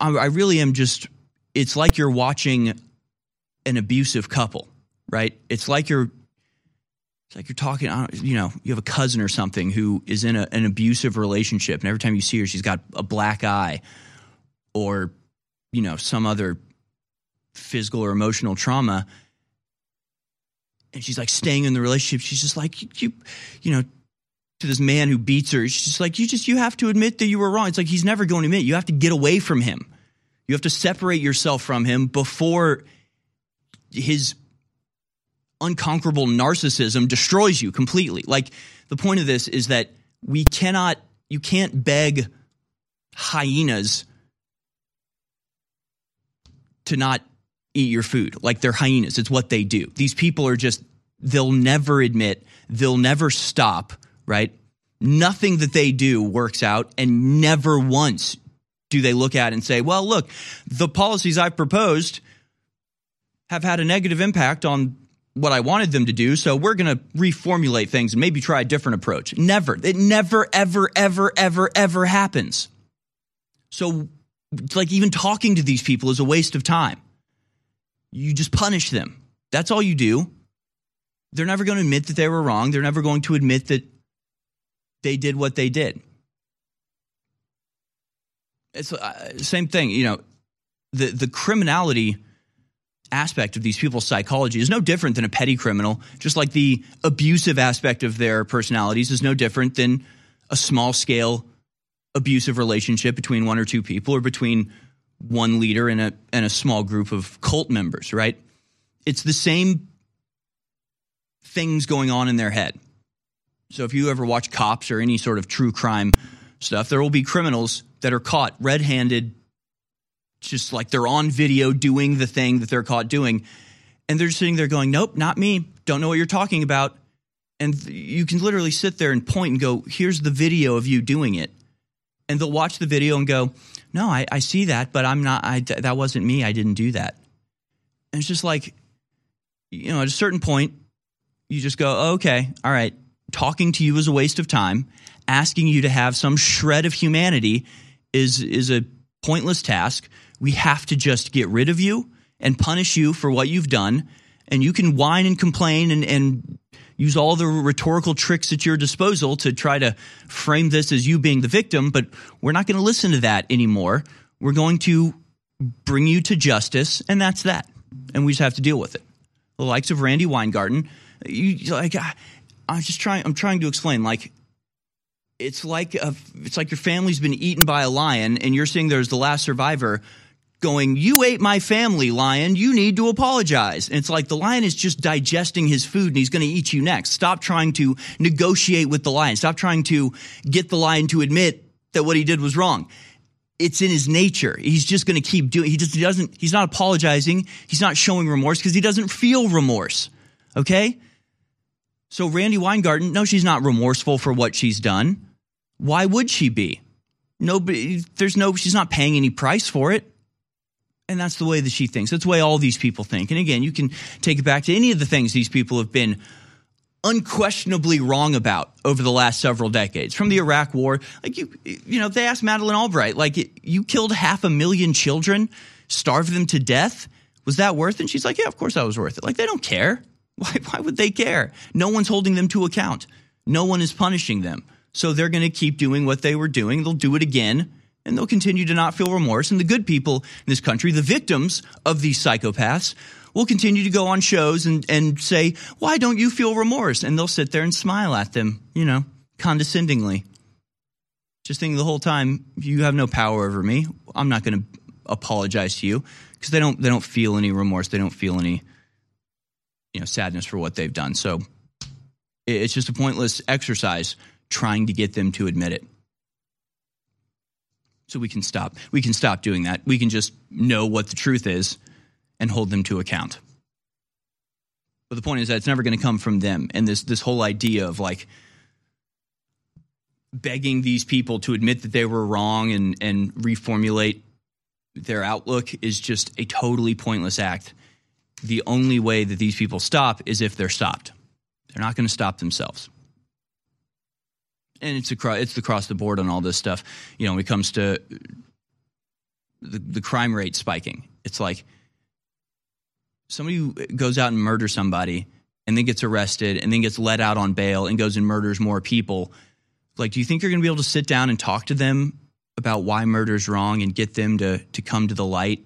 I, I really am just it's like you're watching an abusive couple, right? It's like you're it's like you're talking, uh, you know, you have a cousin or something who is in a, an abusive relationship, and every time you see her, she's got a black eye, or you know, some other physical or emotional trauma and she's like staying in the relationship. She's just like you you know to this man who beats her she's just like you just you have to admit that you were wrong. It's like he's never going to admit. You have to get away from him. You have to separate yourself from him before his unconquerable narcissism destroys you completely like the point of this is that we cannot you can't beg hyenas to not eat your food. Like they're hyenas. It's what they do. These people are just, they'll never admit, they'll never stop, right? Nothing that they do works out, and never once do they look at and say, well, look, the policies I've proposed have had a negative impact on what I wanted them to do, so we're going to reformulate things and maybe try a different approach. Never. It never, ever, ever, ever, ever happens. So, like, even talking to these people is a waste of time you just punish them. That's all you do. They're never going to admit that they were wrong. They're never going to admit that they did what they did. It's uh, same thing, you know, the the criminality aspect of these people's psychology is no different than a petty criminal, just like the abusive aspect of their personalities is no different than a small scale abusive relationship between one or two people or between one leader and a and a small group of cult members, right? It's the same things going on in their head. So if you ever watch cops or any sort of true crime stuff, there will be criminals that are caught red-handed just like they're on video doing the thing that they're caught doing and they're sitting there going, "Nope, not me. Don't know what you're talking about." And you can literally sit there and point and go, "Here's the video of you doing it." And they'll watch the video and go, no, I, I see that, but I'm not, I, that wasn't me. I didn't do that. And it's just like, you know, at a certain point, you just go, okay, all right, talking to you is a waste of time. Asking you to have some shred of humanity is, is a pointless task. We have to just get rid of you and punish you for what you've done. And you can whine and complain and, and use all the rhetorical tricks at your disposal to try to frame this as you being the victim, but we're not going to listen to that anymore. We're going to bring you to justice, and that's that. And we just have to deal with it. The likes of Randi Weingarten, you like I'm just trying I'm trying to explain like it's like a, it's like your family's been eaten by a lion and you're saying there's the last survivor going, You ate my family, lion. You need to apologize. And it's like the lion is just digesting his food and he's going to eat you next. Stop trying to negotiate with the lion. Stop trying to get the lion to admit that what he did was wrong. It's in his nature. He's just going to keep doing. He just he doesn't. He's not apologizing. He's not showing remorse because he doesn't feel remorse. Okay? So Randi Weingarten, no, she's not remorseful for what she's done. Why would she be? Nobody, there's no, she's not paying any price for it. And that's the way that she thinks. That's the way all these people think. And again, you can take it back to any of the things these people have been unquestionably wrong about over the last several decades. From the Iraq War, like you, you know, they asked Madeleine Albright, like you killed half a million children, starved them to death. Was that worth it? And she's like, yeah, of course that was worth it. Like they don't care. Why, why would they care? No one's holding them to account. No one is punishing them. So they're going to keep doing what they were doing. They'll do it again and they'll continue to not feel remorse. And the good people in this country, the victims of these psychopaths, will continue to go on shows and, and say, Why don't you feel remorse? And they'll sit there and smile at them, you know, condescendingly. Just thinking the whole time, you have no power over me. I'm not going to apologize to you because they don't they don't feel any remorse. They don't feel any you know sadness for what they've done. So it's just a pointless exercise trying to get them to admit it. So we can stop. We can stop doing that. We can just know what the truth is and hold them to account. But the point is that it's never going to come from them. And this this whole idea of like begging these people to admit that they were wrong and and reformulate their outlook is just a totally pointless act. The only way that these people stop is if they're stopped. They're not going to stop themselves. And it's across it's across the board on all this stuff. You know, when it comes to the, the crime rate spiking, it's like somebody goes out and murders somebody and then gets arrested and then gets let out on bail and goes and murders more people like do you think you're going to be able to sit down and talk to them about why murder is wrong and get them to to come to the light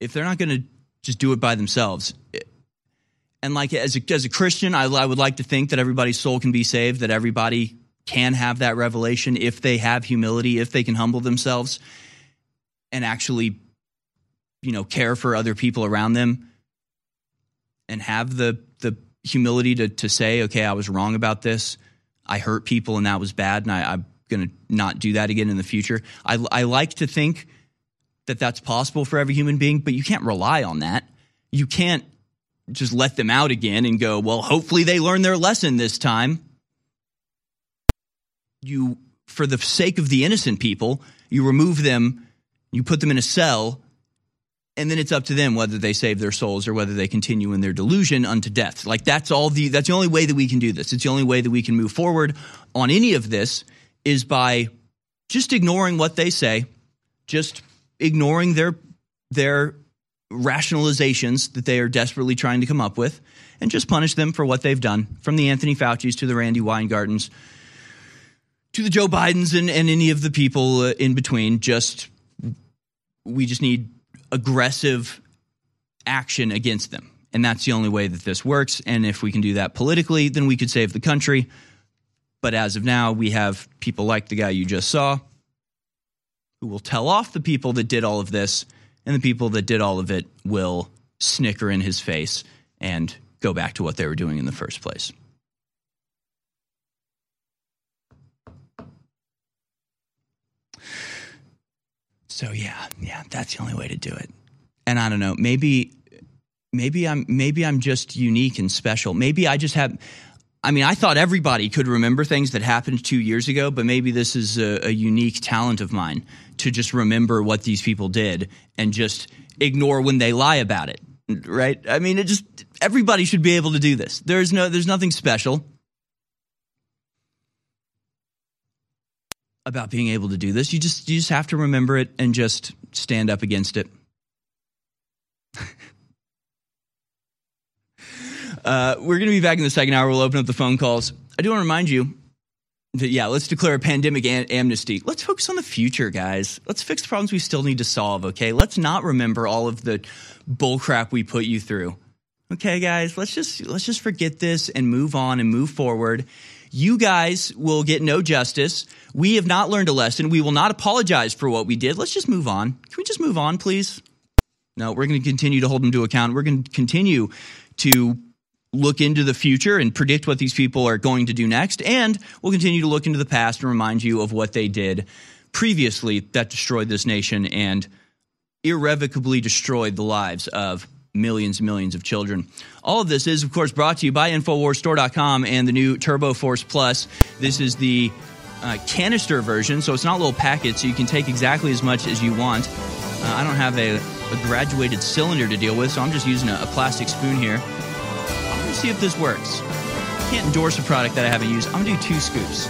if they're not going to just do it by themselves eh, and like as a, as a christian I, I would like to think that everybody's soul can be saved that everybody can have that revelation if they have humility if they can humble themselves and actually you know care for other people around them and have the the humility to to say okay i was wrong about this. I hurt people and that was bad and I, i'm going to not do that again in the future. I, I like to think that that's possible for every human being but you can't rely on that. You can't just let them out again and go well hopefully they learn their lesson this time you for the sake of the innocent people you remove them you put them in a cell and then it's up to them whether they save their souls or whether they continue in their delusion unto death. Like that's all the that's the only way that we can do this. It's the only way that we can move forward on any of this is by just ignoring what they say, just ignoring their their rationalizations that they are desperately trying to come up with, and just punish them for what they've done, from the Anthony Fauci's to the Randi Weingartens to the Joe Bidens and, and any of the people uh, in between. Just we just need aggressive action against them. And that's the only way that this works. And if we can do that politically, then we could save the country. But as of now, we have people like the guy you just saw who will tell off the people that did all of this, and the people that did all of it will snicker in his face and go back to what they were doing in the first place. So yeah, yeah, that's the only way to do it. And I don't know, maybe maybe I'm maybe I'm just unique and special. Maybe I just have I mean, I thought everybody could remember things that happened 2 years ago, but maybe this is a, a unique talent of mine to just remember what these people did and just ignore when they lie about it. Right? I mean, it just everybody should be able to do this. There's no there's nothing special. About being able to do this. You just you just have to remember it and just stand up against it. uh, we're going to be back in the second hour. We'll open up the phone calls. I do want to remind you that yeah, let's declare a pandemic am- amnesty. Let's focus on the future, guys. Let's fix the problems we still need to solve. Okay, let's not remember all of the bullcrap we put you through. Okay, guys, let's just let's just forget this and move on and move forward. You guys will get no justice. We have not learned a lesson. We will not apologize for what we did. Let's just move on. Can we just move on, please? No, we're going to continue to hold them to account. We're going to continue to look into the future and predict what these people are going to do next. And we'll continue to look into the past and remind you of what they did previously that destroyed this nation and irrevocably destroyed the lives of millions and millions of children. All of this is, of course, brought to you by InfoWarsStore.com and the new Turbo Force Plus. This is the uh, canister version, so it's not little packets, so you can take exactly as much as you want. Uh, I don't have a, a, graduated cylinder to deal with, so I'm just using a, a plastic spoon here. I'm going to see if this works. I can't endorse a product that I haven't used. I'm going to do two scoops.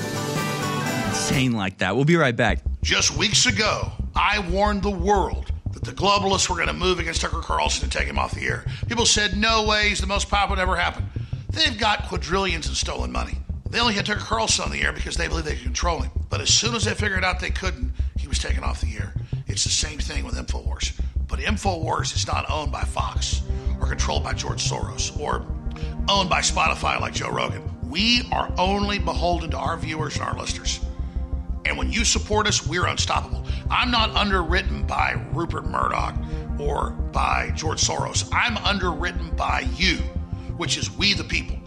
Insane like that. We'll be right back. Just weeks ago, I warned the world that the globalists were going to move against Tucker Carlson and take him off the air. People said, no way, he's the most popular ever happened. They've got quadrillions in stolen money. They only had Tucker Carlson on the air because they believe they could control him. But as soon as they figured out they couldn't, he was taken off the air. It's the same thing with InfoWars. But InfoWars is not owned by Fox or controlled by George Soros or owned by Spotify like Joe Rogan. We are only beholden to our viewers and our listeners. And when you support us, we're unstoppable. I'm not underwritten by Rupert Murdoch or by George Soros. I'm underwritten by you, which is we the people.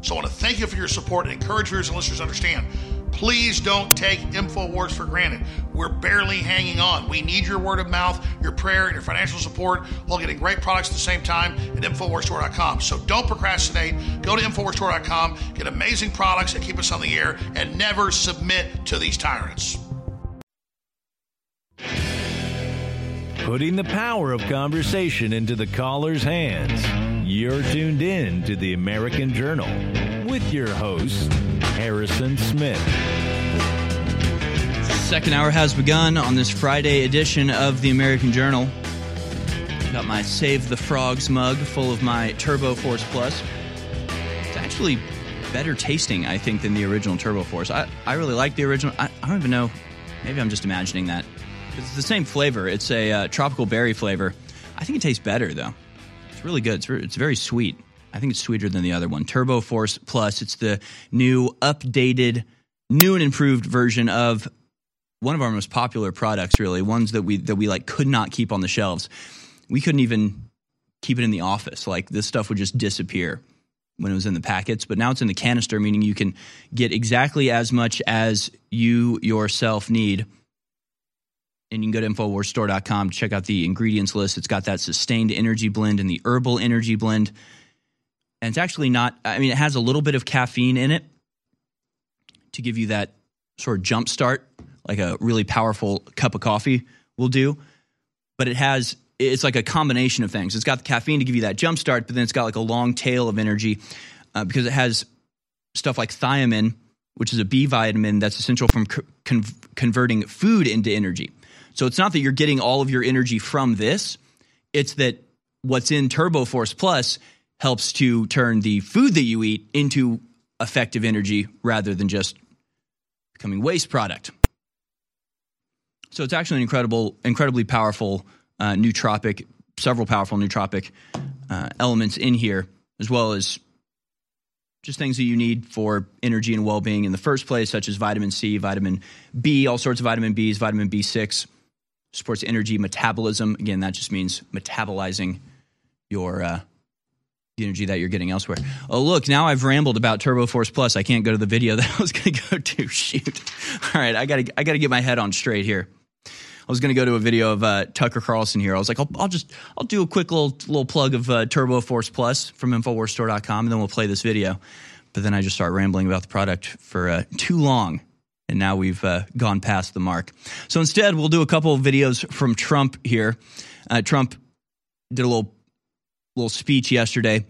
So I want to thank you for your support and encourage viewers and listeners to understand. Please don't take InfoWars for granted. We're barely hanging on. We need your word of mouth, your prayer, and your financial support while getting great products at the same time at InfoWarsStore.com. So don't procrastinate. Go to InfoWarsStore.com, get amazing products that keep us on the air, and never submit to these tyrants. Putting the power of conversation into the caller's hands. You're tuned in to the American Journal with your host, Harrison Smith. Second hour has begun on this Friday edition of the American Journal. Got my Save the Frogs mug full of my Turbo Force Plus. It's actually better tasting, I think, than the original Turbo Force. I, I really like the original. I, I don't even know. Maybe I'm just imagining that. It's the same flavor. It's a uh, tropical berry flavor. I think it tastes better, though. It's really good. It's, re- it's very sweet. I think it's sweeter than the other one. Turbo Force Plus. It's the new, updated, new and improved version of one of our most popular products. Really, ones that we that we like could not keep on the shelves. We couldn't even keep it in the office. Like this stuff would just disappear when it was in the packets, but now it's in the canister, meaning you can get exactly as much as you yourself need and you can go to InfoWarsStore.com to check out the ingredients list. It's got that sustained energy blend and the herbal energy blend. And it's actually not, I mean, it has a little bit of caffeine in it to give you that sort of jump start, like a really powerful cup of coffee will do. But it has, it's like a combination of things. It's got the caffeine to give you that jump start, but then it's got like a long tail of energy uh, because it has stuff like thiamine, which is a B vitamin that's essential from con- converting food into energy. So it's not that you're getting all of your energy from this, it's that what's in Turbo Force Plus helps to turn the food that you eat into effective energy rather than just becoming waste product. So it's actually an incredible, incredibly powerful uh, nootropic, several powerful nootropic uh, elements in here, as well as just things that you need for energy and well being in the first place, such as vitamin C, vitamin B, all sorts of vitamin Bs, vitamin B6, supports energy metabolism. Again, that just means metabolizing your uh, the energy that you're getting elsewhere. Oh, look, now I've rambled about Turbo Force Plus. I can't go to the video that I was going to go to. Shoot. All right, I got to I got to get my head on straight here. I was going to go to a video of uh, Tucker Carlson here. I was like, I'll, I'll, just I'll do a quick little little plug of uh, Turbo Force Plus from InfoWarsStore.com, and then we'll play this video. But then I just start rambling about the product for uh, too long, and now we've uh, gone past the mark. So instead, we'll do a couple of videos from Trump here. Uh, Trump did a little little speech yesterday.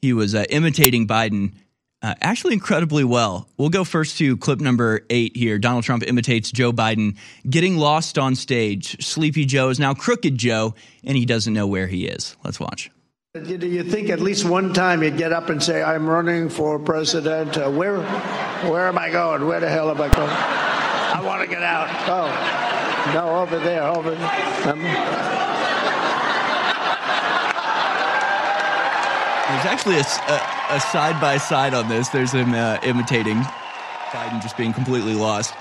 He was uh, imitating Biden uh, actually incredibly well. We'll go first to clip number eight here. Donald Trump imitates Joe Biden getting lost on stage. Sleepy Joe is now Crooked Joe, and he doesn't know where he is. Let's watch. Do you think at least one time you'd get up and say, "I'm running for president"? Uh, where, where am I going? Where the hell am I going? I want to get out. Oh, no, over there, over. There. Um, There's actually a side by side on this. There's him uh, imitating Biden just being completely lost.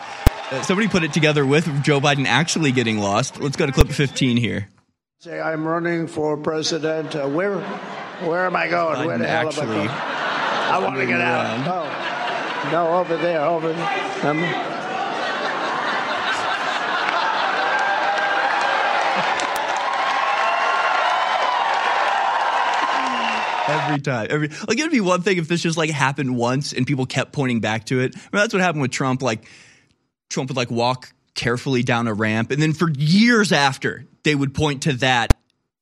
Uh, somebody put it together with Joe Biden actually getting lost. Let's go to clip 15 here. Say, I'm running for president. Uh, where, where am I going? Biden where the hell actually am I going? I want to get out. Oh, no, over there, over there. Um, Every time. Every like it'd be one thing if this just like happened once and people kept pointing back to it. I mean, that's what happened with Trump. Like Trump would like walk carefully down a ramp, and then for years after, they would point to that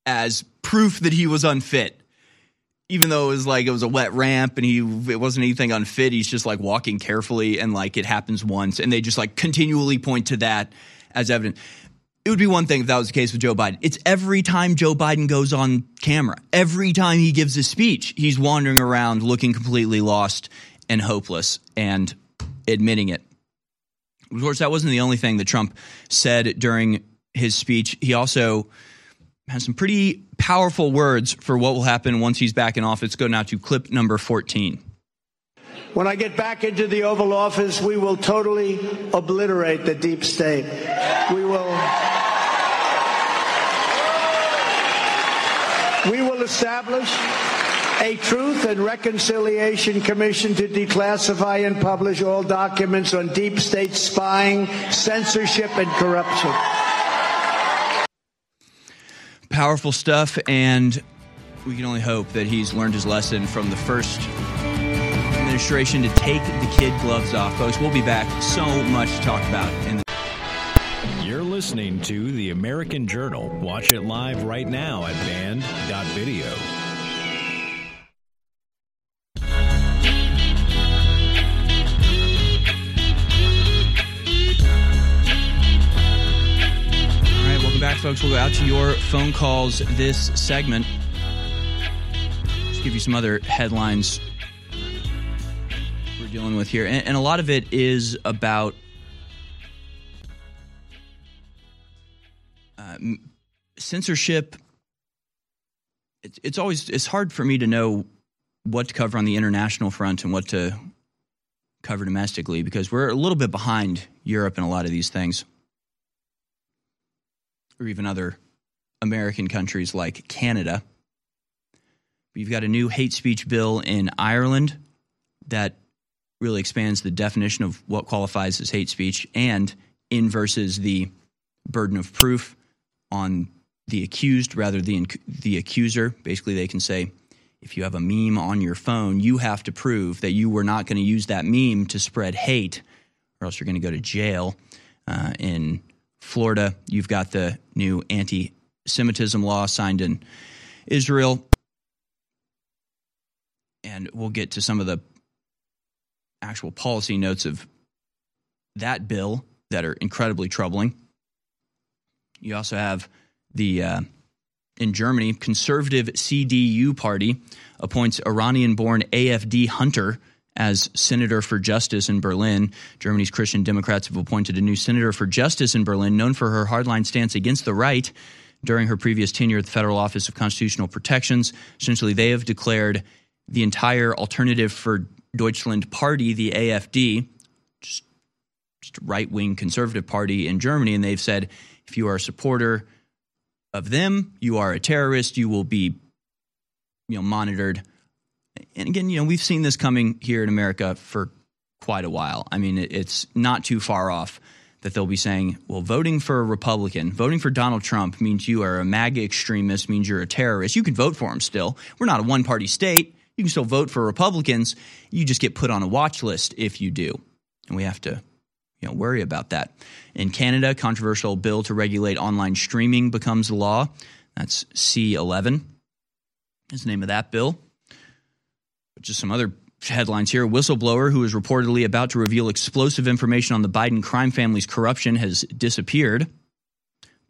as proof that he was unfit. Even though it was like it was a wet ramp and he it wasn't anything unfit, he's just like walking carefully and like it happens once, and they just like continually point to that as evidence it would be one thing if that was the case with Joe Biden. It's every time Joe Biden goes on camera, every time he gives a speech, he's wandering around looking completely lost and hopeless and admitting it. Of course, that wasn't the only thing that Trump said during his speech. He also has some pretty powerful words for what will happen once he's back in office. Go now to clip number 14. When I get back into the Oval Office, we will totally obliterate the deep state. We will. We will establish a Truth and Reconciliation Commission to declassify and publish all documents on deep state spying, censorship, and corruption. Powerful stuff, and we can only hope that he's learned his lesson from the first administration to take the kid gloves off. Folks, we'll be back. So much to talk about. In the- You're listening to the American Journal. Watch it live right now at band.video. All right, welcome back, folks. We'll go out to your phone calls this segment. Just give you some other headlines dealing with here. And, and a lot of it is about uh, censorship. It, it's always it's hard for me to know what to cover on the international front and what to cover domestically because we're a little bit behind Europe in a lot of these things, or even other American countries like Canada. We've got a new hate speech bill in Ireland that really expands the definition of what qualifies as hate speech and inverses the burden of proof on the accused rather than the accuser. Basically, they can say, if you have a meme on your phone, you have to prove that you were not going to use that meme to spread hate, or else you're going to go to jail. Uh, in Florida, you've got the new anti Semitism law signed in Israel. And we'll get to some of the actual policy notes of that bill that are incredibly troubling. You also have the uh, in Germany conservative CDU party appoints Iranian-born AFD hunter as senator for justice in Berlin. Germany's Christian Democrats have appointed a new senator for justice in Berlin, known for her hardline stance against the right. During her previous tenure at the Federal Office of Constitutional Protections, essentially they have declared the entire alternative for Deutschland party, the AFD, just, just a right wing conservative party in Germany, and they've said if you are a supporter of them, you are a terrorist, you will be you know monitored. And again, you know, we've seen this coming here in America for quite a while. I mean, it's not too far off that they'll be saying, well, voting for a Republican, voting for Donald Trump means you are a MAGA extremist, means you're a terrorist. You can vote for him still. We're not a one party state. You can still vote for Republicans. You just get put on a watch list if you do. And we have to you know, worry about that. In Canada, controversial bill to regulate online streaming becomes law. That's C11 is the name of that bill. But just some other headlines here. A whistleblower who is reportedly about to reveal explosive information on the Biden crime family's corruption has disappeared.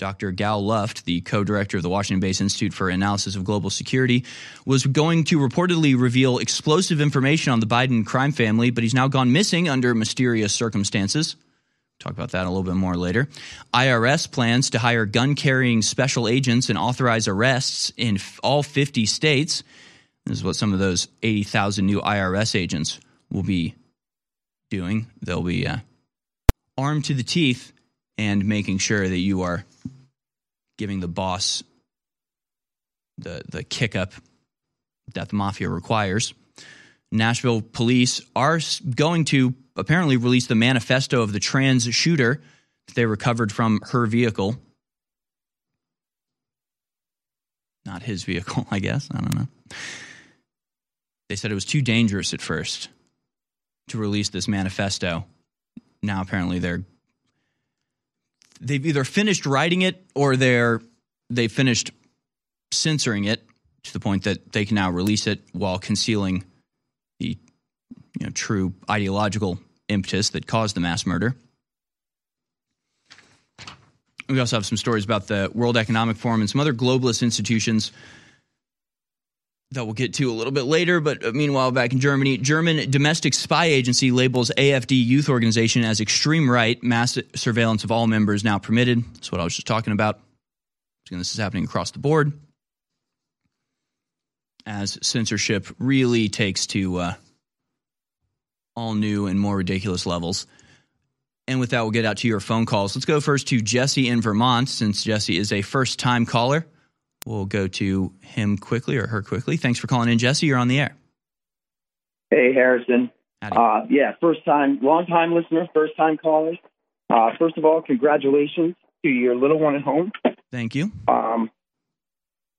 Dr. Gal Luft, the co director of the Washington based Institute for Analysis of Global Security, was going to reportedly reveal explosive information on the Biden crime family, but he's now gone missing under mysterious circumstances. Talk about that a little bit more later. IRS plans to hire gun carrying special agents and authorize arrests in all 50 states. This is what some of those 80,000 new IRS agents will be doing. They'll be uh, armed to the teeth and making sure that you are giving the boss the the kick up that the mafia requires. Nashville police are going to apparently release the manifesto of the trans shooter that they recovered from her vehicle. Not his vehicle, I guess. I don't know. they said it was too dangerous at first to release this manifesto. Now apparently they're they've either finished writing it or they're they finished censoring it to the point that they can now release it while concealing the you know, true ideological impetus that caused the mass murder. We also have some stories about the World Economic Forum and some other globalist institutions that we'll get to a little bit later. But uh, meanwhile, back in Germany, German domestic spy agency labels AFD youth organization as extreme right. Mass surveillance of all members now permitted. That's what I was just talking about. This is happening across the board as censorship really takes to uh, all new and more ridiculous levels. And with that, we'll get out to your phone calls. Let's go first to Jesse in Vermont, since Jesse is a first time caller. We'll go to him quickly or her quickly. Thanks for calling in, Jesse. You're on the air. Hey, Harrison. Uh, yeah, first time, long time listener, first time caller. Uh, first of all, congratulations to your little one at home. Thank you. Um,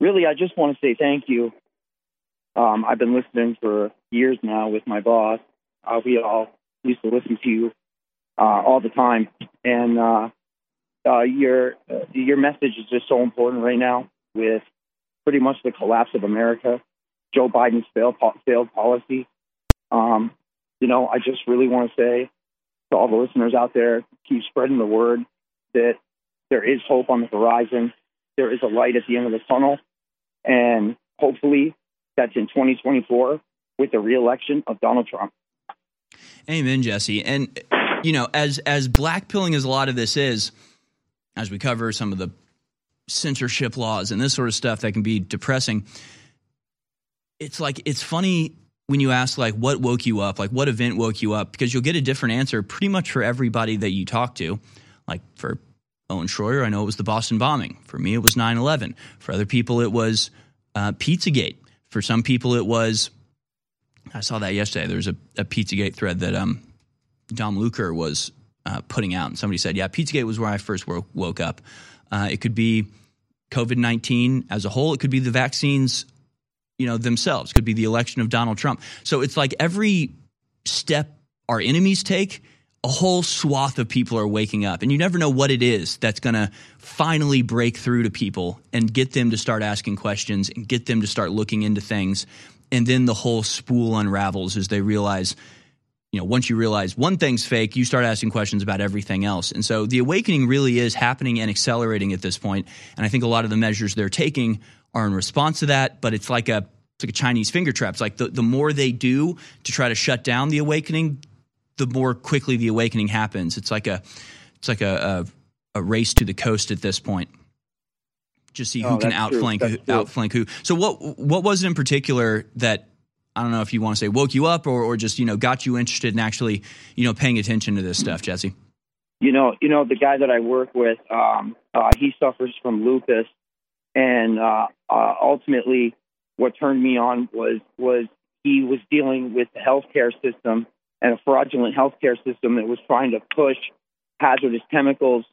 really, I just want to say thank you. Um, I've been listening for years now with my boss. Uh, we all used to listen to you uh, all the time, and uh, uh, your your message is just so important right now with pretty much the collapse of America, Joe Biden's failed failed policy. Um, you know, I just really want to say to all the listeners out there, keep spreading the word that there is hope on the horizon. There is a light at the end of the tunnel, and hopefully that's in 2024 with the reelection of Donald Trump. Amen, Jesse. And you know, as as blackpilling as a lot of this is, as we cover some of the censorship laws and this sort of stuff that can be depressing. It's like it's funny when you ask like what woke you up, like what event woke you up, because you'll get a different answer pretty much for everybody that you talk to. Like for Owen Schroyer, I know it was the Boston bombing. For me, it was 9 11. For other people, it was uh, Pizzagate. For some people, it was, I saw that yesterday. There was a, a Pizzagate thread that um, Dom Lucre was uh, putting out. And somebody said, yeah, Pizzagate was where I first woke, woke up. Uh, it could be COVID 19 as a whole. It could be the vaccines, you know, themselves. It could be the election of Donald Trump. So it's like every step our enemies take, a whole swath of people are waking up. And you never know what it is that's going to finally break through to people and get them to start asking questions and get them to start looking into things. And then the whole spool unravels as they realize you know, once you realize one thing's fake, you start asking questions about everything else. And so the awakening really is happening and accelerating at this point. And I think a lot of the measures they're taking are in response to that, but it's like a it's like a Chinese finger trap. It's like the, the more they do to try to shut down the awakening, the more quickly the awakening happens. It's like a it's like a, a, a race to the coast at this point. Just see who oh, can outflank who, outflank who. So what what was it in particular that I don't know if you want to say woke you up or, or just, you know, got you interested in actually, you know, paying attention to this stuff, Jesse? You know, you know, the guy that I work with, um, uh, he suffers from lupus, and uh, uh, ultimately, what turned me on was was he was dealing with the healthcare system and a fraudulent healthcare system that was trying to push hazardous chemicals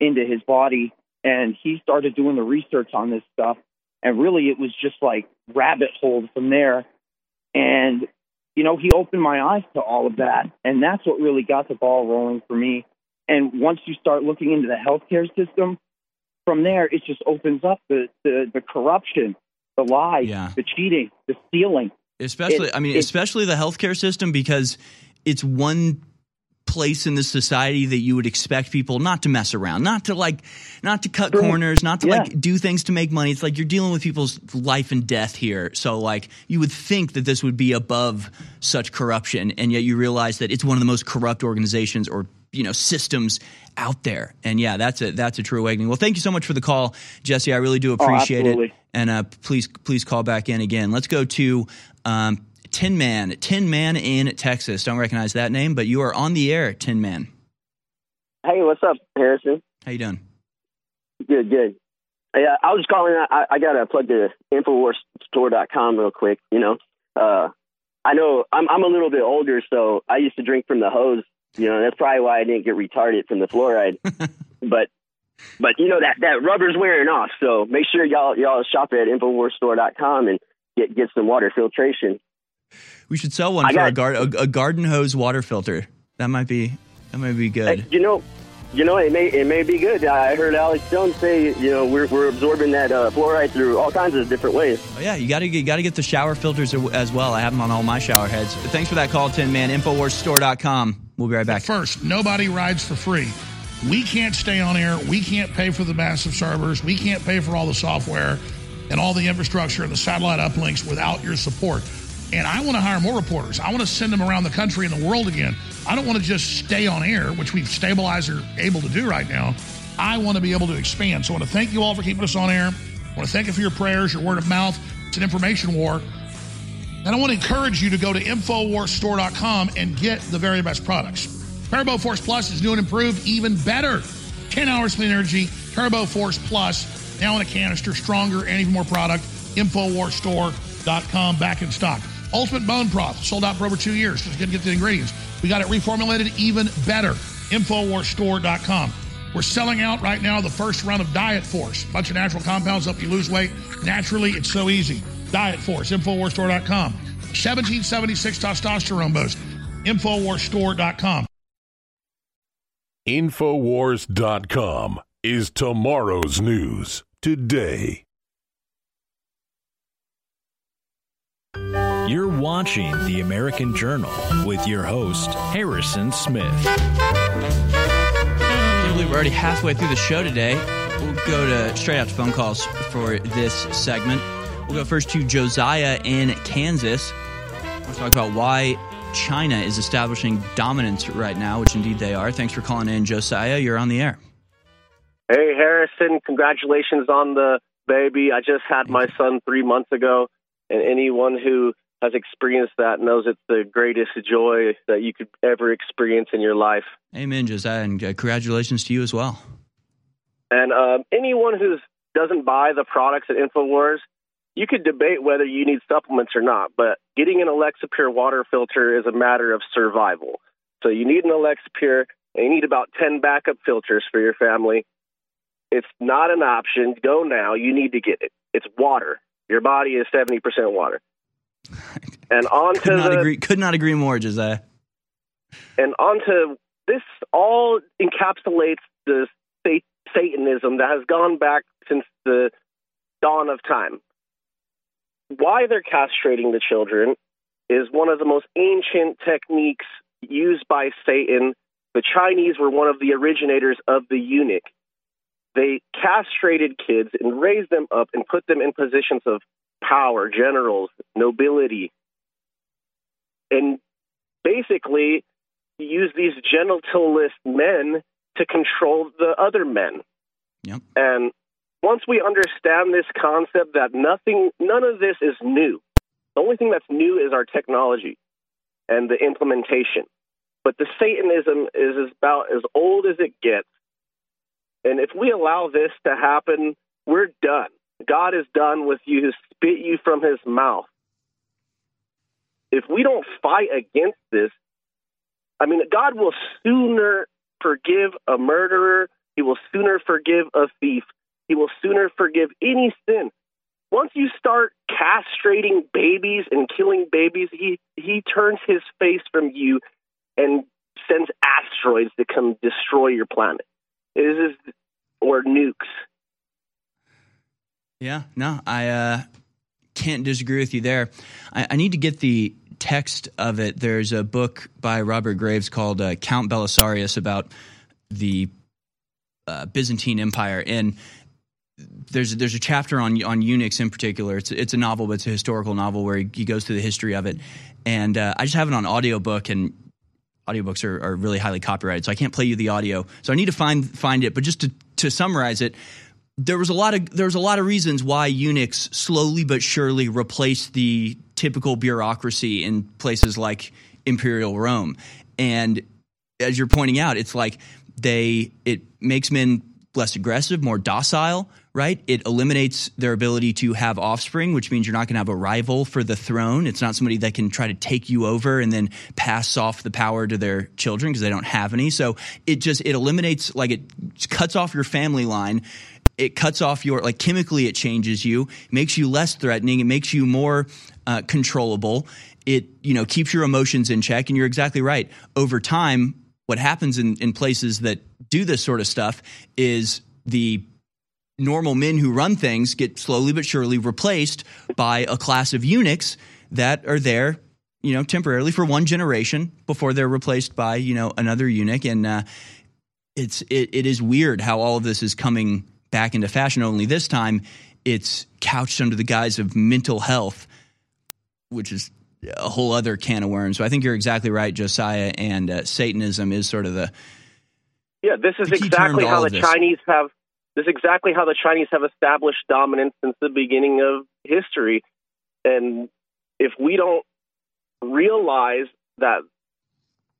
into his body, and he started doing the research on this stuff, and really, it was just like rabbit hole from there and, you know, he opened my eyes to all of that. And that's what really got the ball rolling for me. And once you start looking into the healthcare system, from there, it just opens up the, the, the corruption, the lies, yeah. the cheating, the stealing. Especially, it, I mean, especially the healthcare system because it's one place in the society that you would expect people not to mess around, not to like, not to cut corners, not to yeah. like do things to make money. It's like you're dealing with people's life and death here. So like you would think that this would be above such corruption, and yet you realize that it's one of the most corrupt organizations or you know systems out there. And yeah, that's a that's a true awakening. Well, thank you so much for the call, Jesse. I really do oh, appreciate oh, it. And uh, please please call back in again. Let's go to um, Tin Man, Tin Man in Texas. Don't recognize that name, but you are on the air, Tin Man. Hey, what's up, Harrison? How you doing? Good, good. Hey, uh, I was just calling. I, I got to plug the Infowarsstore.com real quick. You know, uh, I know I'm, I'm a little bit older, so I used to drink from the hose. You know, that's probably why I didn't get retarded from the fluoride. but, but you know that that rubber's wearing off. So make sure y'all y'all shop at Infowarsstore.com and get get some water filtration. We should sell one I for a, gar- a, a garden hose water filter. That might be that might be good. You know, you know, it may it may be good. I heard Alex Jones say, you know, we're, we're absorbing that uh, fluoride through all kinds of different ways. Oh yeah, you got to you got to get the shower filters as well. I have them on all my shower heads. Thanks for that call, Tin Man. Infowarsstore.com. We'll be right back. First, nobody rides for free. We can't stay on air. We can't pay for the massive servers. We can't pay for all the software and all the infrastructure and the satellite uplinks without your support. And I want to hire more reporters. I want to send them around the country and the world again. I don't want to just stay on air, which we've stabilized or able to do right now. I want to be able to expand. So I want to thank you all for keeping us on air. I want to thank you for your prayers, your word of mouth. It's an information war. And I want to encourage you to go to InfoWarsStore.com and get the very best products. Turbo Force Plus is new and improved, even better. 10 hours clean energy, Turbo Force Plus, now in a canister, stronger and even more product. InfoWarsStore.com, back in stock. Ultimate Bone Broth, sold out for over two years. Just going to get the ingredients. We got it reformulated even better. InfoWarsStore.com. We're selling out right now the first round of Diet Force. bunch of natural compounds help you lose weight. Naturally, it's so easy. Diet Force, InfoWarsStore.com. 1776 testosterone boost. InfoWarsStore.com. Infowars.com is tomorrow's news today. You're watching The American Journal with your host, Harrison Smith. I believe we're already halfway through the show today. We'll go to straight out to phone calls for this segment. We'll go first to Josiah in Kansas. We'll talk about why China is establishing dominance right now, which indeed they are. Thanks for calling in, Josiah. You're on the air. Hey, Harrison, congratulations on the baby. I just had my son three months ago, and anyone who has experienced that knows it's the greatest joy that you could ever experience in your life. Amen, Josiah, and uh, congratulations to you as well. And um, anyone who doesn't buy the products at InfoWars, you could debate whether you need supplements or not, but getting an Alexa Pure water filter is a matter of survival. So you need an Alexa Pure, and you need about 10 backup filters for your family. It's not an option. Go now. You need to get it. It's water. Your body is 70% water. And on to Could not the agree. Could not agree more, Josiah. and onto this all encapsulates the sa- Satanism that has gone back since the dawn of time. Why they're castrating the children is one of the most ancient techniques used by Satan. The Chinese were one of the originators of the eunuch. They castrated kids and raised them up and put them in positions of power, generals, nobility, and basically use these genitalist men to control the other men. Yep. And once we understand this concept that nothing, none of this is new. The only thing that's new is our technology and the implementation. But the Satanism is about as old as it gets. And if we allow this to happen, we're done. God is done with you, He spit you from his mouth. If we don't fight against this, I mean, God will sooner forgive a murderer, He will sooner forgive a thief, He will sooner forgive any sin. Once you start castrating babies and killing babies, He, he turns His face from you and sends asteroids to come destroy your planet. It is, or nukes. Yeah, no, I uh, can't disagree with you there. I, I, need to get the text of it. There's a book by Robert Graves called uh, Count Belisarius about the uh, Byzantine Empire, and there's there's a chapter on on eunuchs in particular. It's it's a novel, but it's a historical novel where he, he goes through the history of it. And uh, I just have it on audiobook and audiobooks are, are really highly copyrighted, so I can't play you the audio. So I need to find find it. But just to to summarize it, there was a lot of there was a lot of reasons why eunuchs slowly but surely replaced the typical bureaucracy in places like imperial Rome. And as you're pointing out, it's like they it makes men less aggressive, more docile, right? It eliminates their ability to have offspring, which means you're not going to have a rival for the throne. It's not somebody that can try to take you over and then pass off the power to their children because they don't have any. So it just it eliminates like it cuts off your family line it cuts off your like chemically it changes you makes you less threatening it makes you more uh, controllable. It you know keeps your emotions in check and you're exactly right. Over time what happens in, in places that do this sort of stuff is the normal men who run things get slowly but surely replaced by a class of eunuchs that are there you know temporarily for one generation before they're replaced by you know another eunuch. And uh, it's it, it is weird how all of this is coming back into fashion. Only this time, it's couched under the guise of mental health, which is a whole other can of worms. So I think you're exactly right, Josiah. And uh, Satanism is sort of the yeah. This is exactly how the Chinese have. This is exactly how the Chinese have established dominance since the beginning of history. And if we don't realize that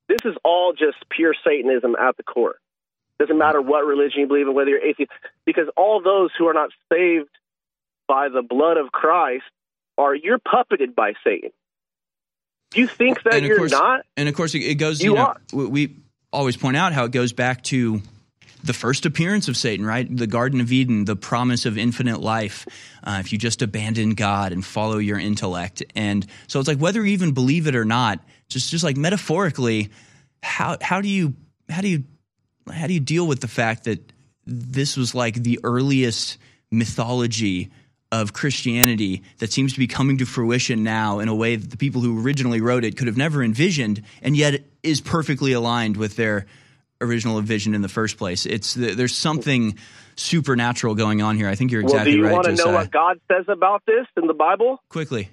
this is all just pure Satanism at the core, doesn't matter what religion you believe in, whether you're atheist, because all those who are not saved by the blood of Christ are you're puppeted by Satan. Do you think that you're course, not? And of course, it goes. You, you know, are. We always point out how it goes back to the first appearance of Satan, right? The Garden of Eden, the promise of infinite life. Uh, if you just abandon God and follow your intellect, and so it's like whether you even believe it or not, just just like metaphorically, how how do you how do you how do you deal with the fact that this was like the earliest mythology of Christianity that seems to be coming to fruition now in a way that the people who originally wrote it could have never envisioned, and yet is perfectly aligned with their original vision in the first place. It's there's something supernatural going on here. I think you're exactly well, do you right. want to know what God says about this in the Bible? Quickly.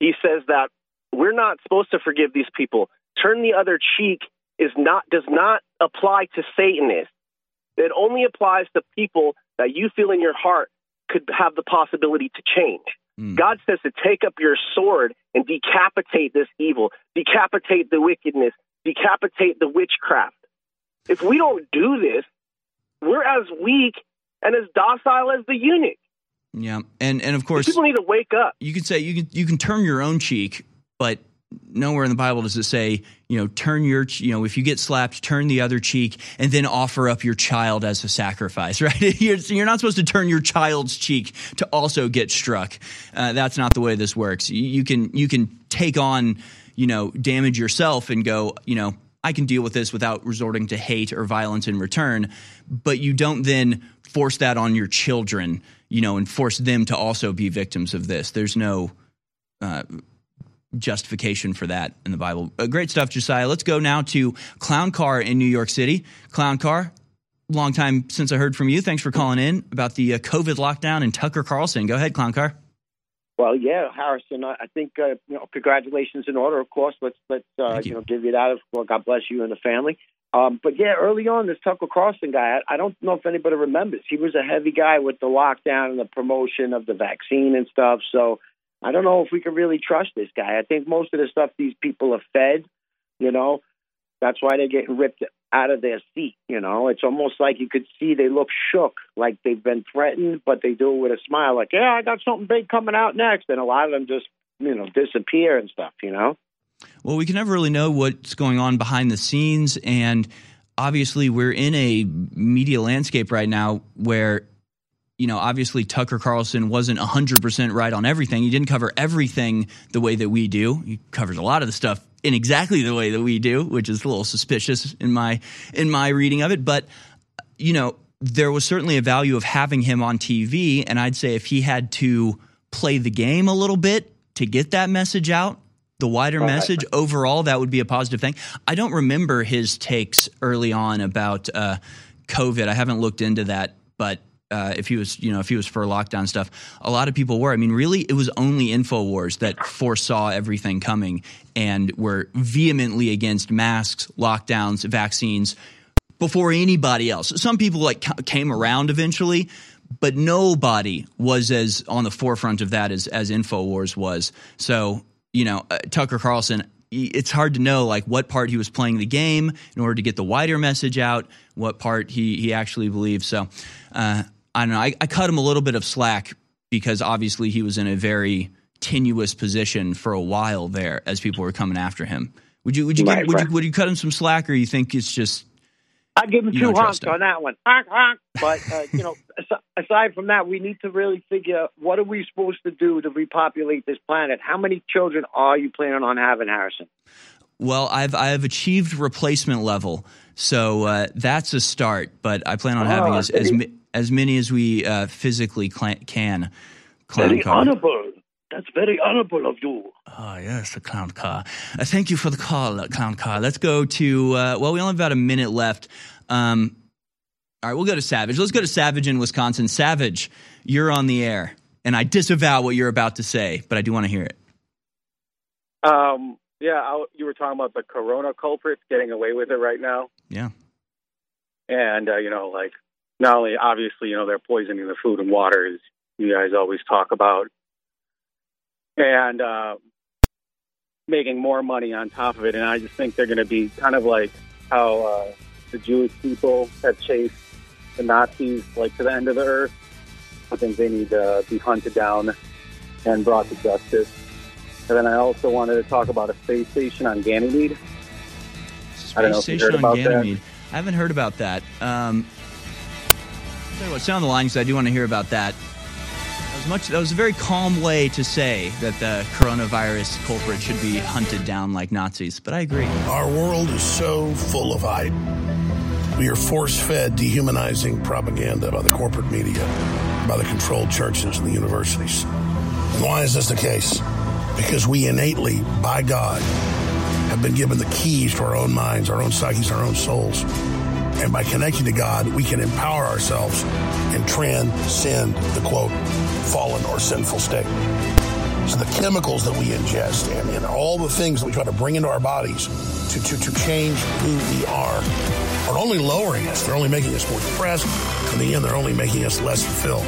He says that we're not supposed to forgive these people. Turn the other cheek is not does not apply to Satanists. It only applies to people that you feel in your heart could have the possibility to change. Mm. God says to take up your sword and decapitate this evil, decapitate the wickedness, decapitate the witchcraft. If we don't do this, we're as weak and as docile as the eunuch. Yeah, and and of course, people need to wake up. You can say you can you can turn your own cheek, but nowhere in the Bible does it say, you know, turn your, you know, if you get slapped, turn the other cheek and then offer up your child as a sacrifice, right? You're, you're not supposed to turn your child's cheek to also get struck. Uh, that's not the way this works. You, can, you can take on, you know, damage yourself and go, you know, I can deal with this without resorting to hate or violence in return, but you don't then force that on your children, you know, and force them to also be victims of this. There's no, uh, justification for that in the Bible. Uh, great stuff, Josiah. Let's go now to Clown Car in New York City. Clown Car, long time since I heard from you. Thanks for calling in about the uh, COVID lockdown in Tucker Carlson. Go ahead, Clown Car. Well, yeah, Harrison. I think uh, you know, congratulations in order. Of course, let's let's uh, you. you. know give you that. Well, God bless you and the family. Um, but yeah, early on, this Tucker Carlson guy, I, I don't know if anybody remembers. He was a heavy guy with the lockdown and the promotion of the vaccine and stuff. So I don't know if we can really trust this guy. I think most of the stuff these people are fed, you know, that's why they're getting ripped out of their seat. You know, it's almost like you could see they look shook, like they've been threatened, but they do it with a smile, like, yeah, I got something big coming out next. And a lot of them just, you know, disappear and stuff, you know? Well, we can never really know what's going on behind the scenes. And obviously, we're in a media landscape right now where you know, obviously Tucker Carlson wasn't 100% right on everything. He didn't cover everything the way that we do. He covers a lot of the stuff in exactly the way that we do, which is a little suspicious in my in my reading of it, but you know, there was certainly a value of having him on TV and I'd say if he had to play the game a little bit to get that message out, the wider right. message overall that would be a positive thing. I don't remember his takes early on about uh, COVID. I haven't looked into that, but uh, if he was, you know, if he was for lockdown stuff, a lot of people were. I mean, really, it was only Infowars that foresaw everything coming and were vehemently against masks, lockdowns, vaccines before anybody else. Some people like came around eventually, but nobody was as on the forefront of that as as Infowars was. So, you know, uh, Tucker Carlson it's hard to know like what part he was playing the game in order to get the wider message out, what part he he actually believed. So uh, I don't know. I, I cut him a little bit of slack because obviously he was in a very tenuous position for a while there as people were coming after him. Would you would you, right, give, would, right. you would you cut him some slack, or you think it's just I give him two honks on that one. Honk, honk. But, uh, you know, aside from that, we need to really figure what are we supposed to do to repopulate this planet? How many children are you planning on having, Harrison? Well, I've I've achieved replacement level, so uh, that's a start. But I plan on oh, having as as, as, many as we uh, physically can. Clown very car. honorable. That's very honorable of you. Oh, yes, the clown car. Uh, thank you for the call, uh, clown car. Let's go to, uh, well, we only have about a minute left. Um, all right, we'll go to Savage. Let's go to Savage in Wisconsin. Savage, you're on the air, and I disavow what you're about to say, but I do want to hear it. Um, yeah, I, you were talking about the corona culprits getting away with it right now. Yeah. And, uh, you know, like, not only obviously, you know, they're poisoning the food and water, as you guys always talk about, and uh, making more money on top of it. And I just think they're going to be kind of like how uh, the Jewish people have chased the Nazis like to the end of the earth. I think they need to be hunted down and brought to justice. And then I also wanted to talk about a space station on Ganymede. Space station on Ganymede. That. I haven't heard about that. Um, tell you what, stay on the line because I do want to hear about that was much. That was a very calm way to say that the coronavirus culprit should be hunted down like Nazis. But I agree. Our world is so full of hype. We are force-fed, dehumanizing propaganda by the corporate media, by the controlled churches and the universities. And why is this the case? Because we innately, by God, have been given the keys to our own minds, our own psyches, our own souls. And by connecting to God, we can empower ourselves and transcend the quote, fallen or sinful state. So the chemicals that we ingest and, and all the things that we try to bring into our bodies to, to, to change who we are are only lowering us. They're only making us more depressed. In the end, they're only making us less fulfilled.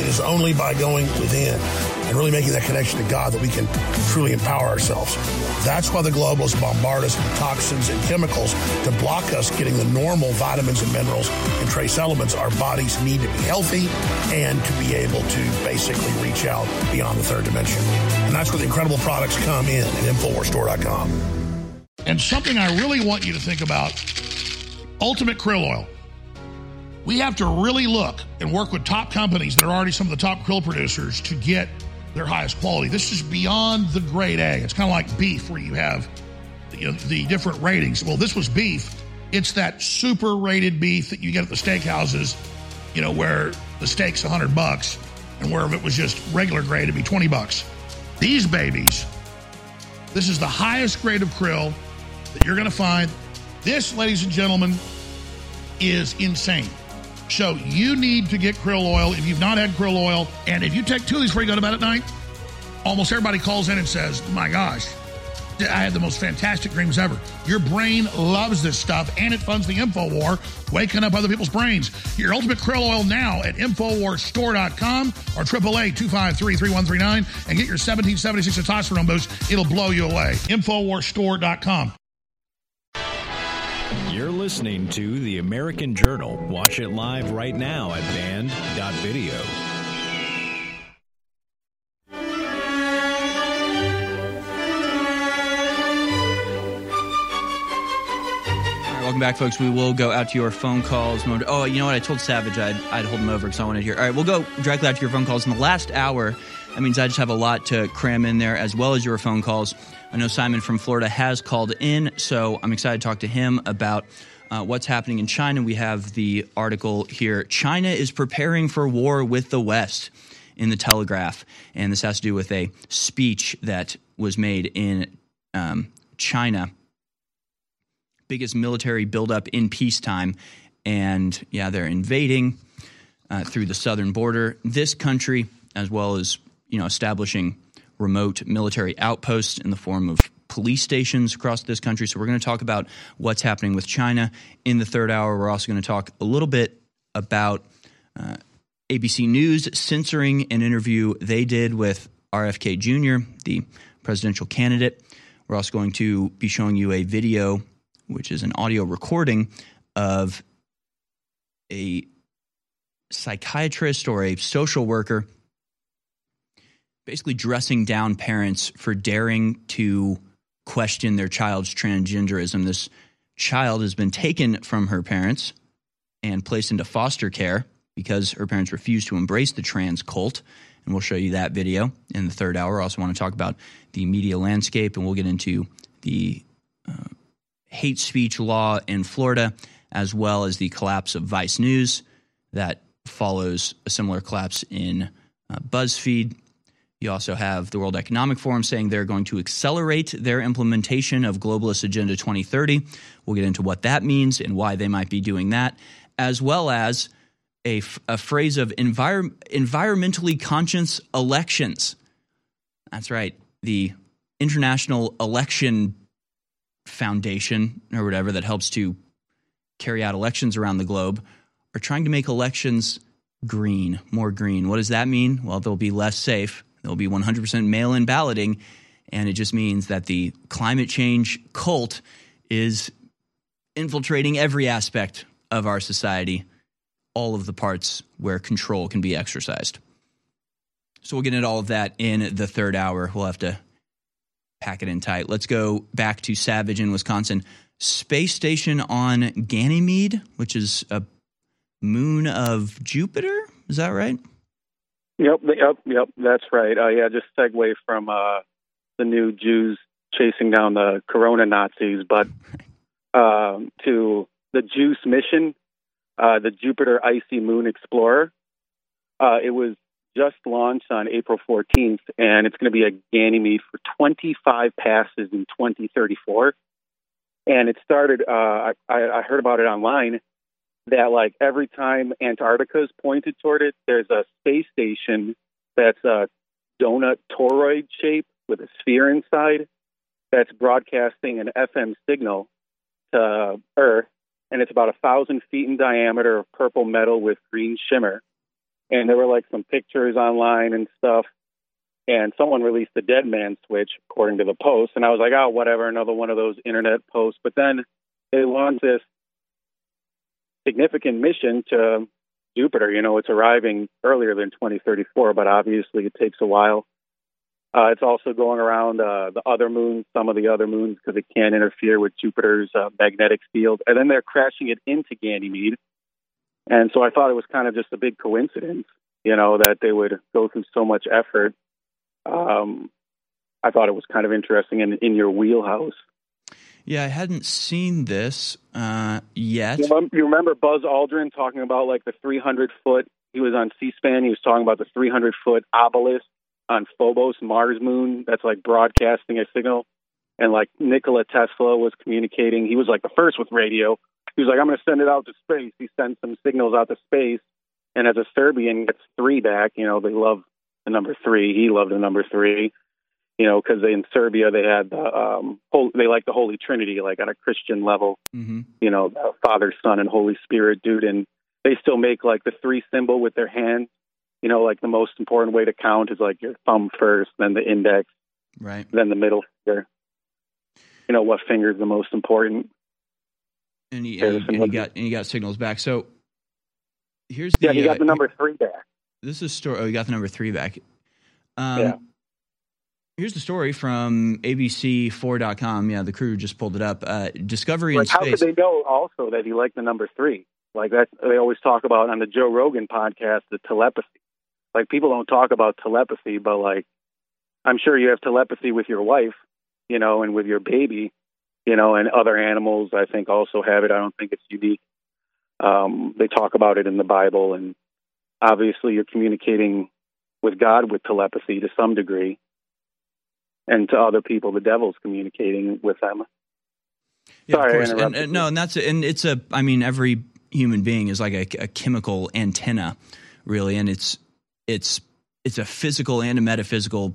It is only by going within and really making that connection to God that we can truly empower ourselves. That's why the globalists bombard us with toxins and chemicals to block us getting the normal vitamins and minerals and trace elements our bodies need to be healthy and to be able to basically reach out beyond the third dimension. And that's where the incredible products come in at InfoWarsStore.com. And something I really want you to think about Ultimate Krill Oil. We have to really look and work with top companies that are already some of the top krill producers to get their highest quality. This is beyond the grade A. It's kind of like beef, where you have you know, the different ratings. Well, this was beef. It's that super rated beef that you get at the steakhouses, you know, where the steak's 100 bucks, and where if it was just regular grade, it'd be 20 bucks. These babies, this is the highest grade of krill that you're going to find. This, ladies and gentlemen, is insane. So you need to get krill oil if you've not had krill oil. And if you take two of these before you go to bed at night, almost everybody calls in and says, my gosh, I had the most fantastic dreams ever. Your brain loves this stuff and it funds the info war, waking up other people's brains. Your ultimate krill oil now at InfoWarsStore.com or AAA 253 3139 and get your 1776 testosterone boost. It'll blow you away. InfoWarsStore.com. Listening to The American Journal. Watch it live right now at band.video. welcome back, folks. We will go out to your phone calls. Oh, you know what? I told Savage I'd, I'd hold him over because I wanted to hear. All right, we'll go directly out to your phone calls. In the last hour, that means I just have a lot to cram in there, as well as your phone calls. I know Simon from Florida has called in, so I'm excited to talk to him about uh, what's happening in China. We have the article here China is preparing for war with the West in the Telegraph. And this has to do with a speech that was made in um, China. Biggest military buildup in peacetime. And yeah, they're invading uh, through the southern border. This country, as well as you know, establishing remote military outposts in the form of police stations across this country. So, we're going to talk about what's happening with China in the third hour. We're also going to talk a little bit about uh, ABC News censoring an interview they did with RFK Jr., the presidential candidate. We're also going to be showing you a video, which is an audio recording of a psychiatrist or a social worker basically dressing down parents for daring to question their child's transgenderism. This child has been taken from her parents and placed into foster care because her parents refused to embrace the trans cult. And we'll show you that video in the third hour. I also want to talk about the media landscape, and we'll get into the uh, hate speech law in Florida, as well as the collapse of Vice News that follows a similar collapse in uh, BuzzFeed. You also have the World Economic Forum saying they're going to accelerate their implementation of Globalist Agenda 2030. We'll get into what that means and why they might be doing that, as well as a, a phrase of envir- environmentally conscious elections. That's right. The International Election Foundation, or whatever, that helps to carry out elections around the globe, are trying to make elections green, more green. What does that mean? Well, they'll be less safe There'll be 100% mail in balloting. And it just means that the climate change cult is infiltrating every aspect of our society, all of the parts where control can be exercised. So we'll get into all of that in the third hour. We'll have to pack it in tight. Let's go back to Savage in Wisconsin. Space station on Ganymede, which is a moon of Jupiter. Is that right? Yep, yep, yep. That's right. Uh, yeah, just segue from uh, the new Jews chasing down the Corona Nazis, but um, to the JUICE mission, uh, the Jupiter Icy Moon Explorer. Uh, it was just launched on April 14th, and it's going to be a Ganymede for 25 passes in 2034. And it started. Uh, I, I heard about it online that like every time Antarctica is pointed toward it, there's a space station that's a donut toroid shape with a sphere inside that's broadcasting an FM signal to Earth, and it's about a thousand feet in diameter of purple metal with green shimmer. And there were like some pictures online and stuff. And someone released the dead man switch, according to the post. And I was like, oh, whatever, another one of those internet posts. But then they launched this significant mission to Jupiter. You know, it's arriving earlier than 2034, but obviously it takes a while. Uh, it's also going around uh, the other moons, some of the other moons, because it can't interfere with Jupiter's uh, magnetic field. And then they're crashing it into Ganymede. And so I thought it was kind of just a big coincidence, you know, that they would go through so much effort. Um, I thought it was kind of interesting in, in your wheelhouse. Yeah, I hadn't seen this uh, yet. You remember Buzz Aldrin talking about like the 300 foot? He was on C-SPAN. He was talking about the 300 foot obelisk on Phobos, Mars moon. That's like broadcasting a signal. And like Nikola Tesla was communicating. He was like the first with radio. He was like, I'm going to send it out to space. He sent some signals out to space. And as a Serbian gets three back, you know, they love the number three. He loved the number three you know, because in Serbia they had the um, whole, they like the Holy Trinity, like on a Christian level, mm-hmm. you know, Father, Son, and Holy Spirit, dude, and they still make like the three symbol with their hands. You know, like the most important way to count is like your thumb first, then the index, right, then the middle finger. You know what finger is the most important? And he, and, and he got and he got signals back. So here's the yeah, he got uh, the number three back. This is story. Oh, he got the number three back. Um, yeah. Here's the story from ABC4.com. Yeah, the crew just pulled it up. Uh, Discovery like in space. How could they know also that he liked the number three? Like that, they always talk about on the Joe Rogan podcast the telepathy. Like people don't talk about telepathy, but like I'm sure you have telepathy with your wife, you know, and with your baby, you know, and other animals. I think also have it. I don't think it's unique. Um, they talk about it in the Bible, and obviously you're communicating with God with telepathy to some degree and to other people, the devil's communicating with them. Yeah, Sorry, of course. And, and, no, and that's and it's a. I mean, every human being is like a, a chemical antenna, really, and it's it's it's a physical and a metaphysical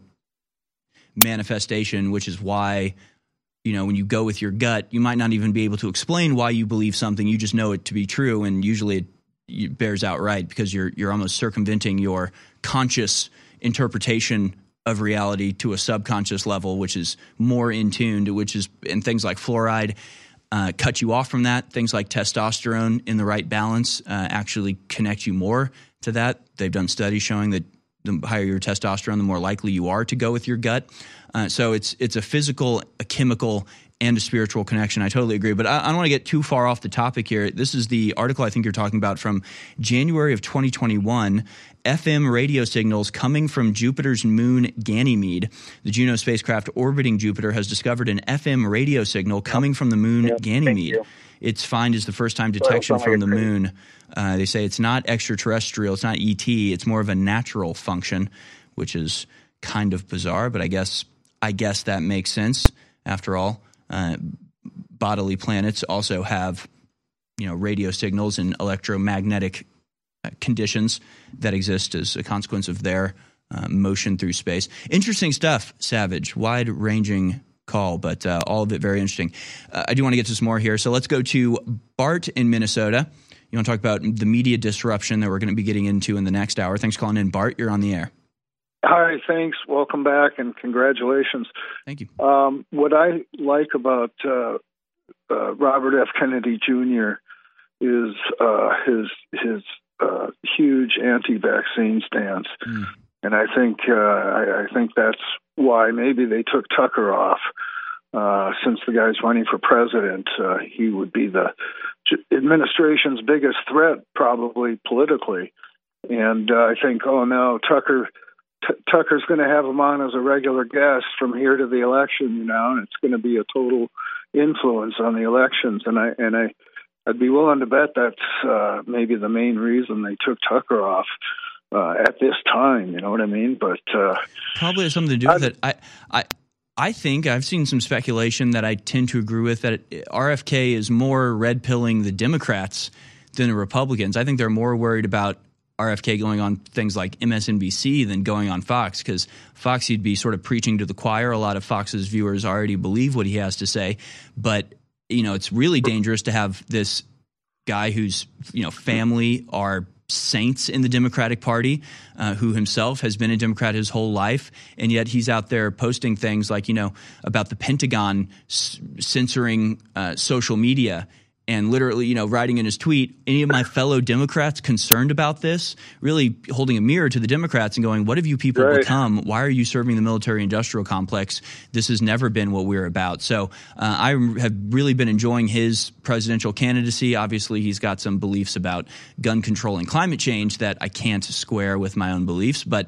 manifestation, which is why you know when you go with your gut, you might not even be able to explain why you believe something. You just know it to be true, and usually it, it bears out right because you're you're almost circumventing your conscious interpretation of reality to a subconscious level, which is more in tuned, which is, and things like fluoride uh, cut you off from that. Things like testosterone in the right balance uh, actually connect you more to that. They've done studies showing that the higher your testosterone, the more likely you are to go with your gut. Uh, so it's it's a physical, a chemical, and a spiritual connection. I totally agree. But I, I don't want to get too far off the topic here. This is the article I think you're talking about from January of 2021. FM radio signals coming from Jupiter's moon Ganymede. The Juno spacecraft orbiting Jupiter has discovered an FM radio signal coming from the moon. Ganymede. Its find is the first time detection from the moon. Uh, they say it's not extraterrestrial, it's not ET, it's more of a natural function, which is kind of bizarre, but I guess I guess that makes sense. After all, uh, bodily planets also have you know radio signals and electromagnetic uh, conditions that exist as a consequence of their uh, motion through space. Interesting stuff, Savage. Wide ranging call, but uh, all of it very interesting. Uh, I do want to get to some more here. So let's go to Bart in Minnesota. You want to talk about the media disruption that we're going to be getting into in the next hour. Thanks for calling in, Bart. You're on the air. Hi, thanks. Welcome back and congratulations. Thank you. Um, what I like about uh, uh, Robert F. Kennedy Jr. is uh, his his uh, huge anti-vaccine stance, mm. and I think uh, I, I, think that's why maybe they took Tucker off. Uh, since the guy's running for president, he would be the administration's biggest threat, probably politically. And I think, oh no, Tucker T- Tucker's going to have him on as a regular guest from here to the election, you know, and it's going to be a total influence on the elections. And I and I, I'd be willing to bet that's uh, maybe the main reason they took Tucker off. Uh, at this time, you know what I mean? But uh, probably has something to do with it. I, I, I think I've seen some speculation that I tend to agree with that RFK is more red pilling the Democrats than the Republicans. I think they're more worried about RFK going on things like MSNBC than going on Fox because Fox he'd be sort of preaching to the choir. A lot of Fox's viewers already believe what he has to say, but you know it's really dangerous to have this guy whose you know family are saints in the Democratic Party, uh, who himself has been a Democrat his whole life, and yet he's out there posting things like you know about the Pentagon censoring uh, social media and literally, you know, writing in his tweet, any of my fellow Democrats concerned about this, really holding a mirror to the Democrats and going, what have you people right. become? Why are you serving the military industrial complex? This has never been what we're about. So uh, I have really been enjoying his presidential candidacy. Obviously, he's got some beliefs about gun control and climate change that I can't square with my own beliefs, but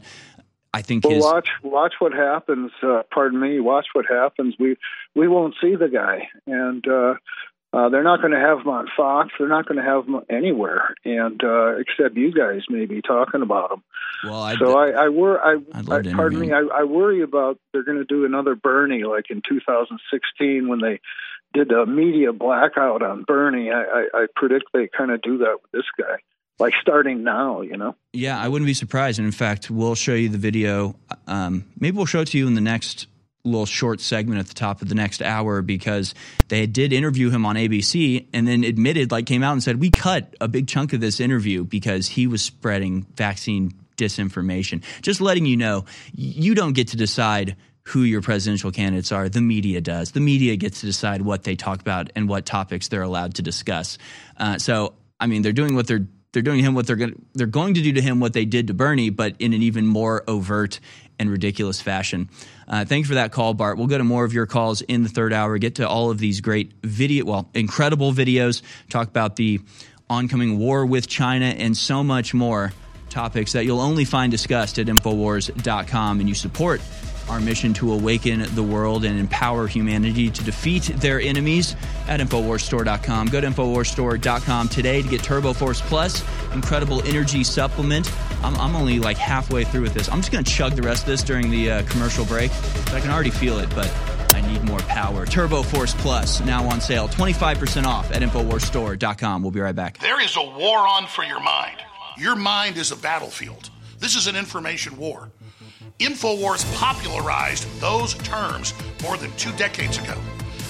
I think well, his... watch watch what happens. Uh, pardon me. Watch what happens. We we won't see the guy, and uh, uh, they're not going to have them on Fox. They're not going to have them anywhere, and uh, except you guys maybe talking about them. Well, I'd, so I, I, wor- I, I pardon me, I, I worry about they're going to do another Bernie like in 2016 when they did a media blackout on Bernie. I, I, I predict they kind of do that with this guy like starting now, you know? Yeah, I wouldn't be surprised. And in fact, we'll show you the video. Um, maybe we'll show it to you in the next little short segment at the top of the next hour because they did interview him on ABC and then admitted, like, came out and said, we cut a big chunk of this interview because he was spreading vaccine disinformation. Just letting you know, you don't get to decide who your presidential candidates are. The media does. The media gets to decide what they talk about and what topics they're allowed to discuss. Uh, so, I mean, they're doing what they're they're doing him what they're going they're going to do to him what they did to Bernie, but in an even more overt and ridiculous fashion. Uh, thank you for that call, Bart. We'll go to more of your calls in the third hour, get to all of these great video, well, incredible videos, talk about the oncoming war with China, and so much more topics that you'll only find discussed at Infowars.com. And you support our mission to awaken the world and empower humanity to defeat their enemies at InfoWarsStore.com. Go to InfoWarsStore.com today to get Turbo Force Plus, incredible energy supplement. I'm, I'm only like halfway through with this. I'm just going to chug the rest of this during the uh, commercial break. I can already feel it, but I need more power. Turbo Force Plus, now on sale. 25% off at InfoWarsStore.com. We'll be right back. There is a war on for your mind. Your mind is a battlefield. This is an information war. InfoWars popularized those terms more than two decades ago.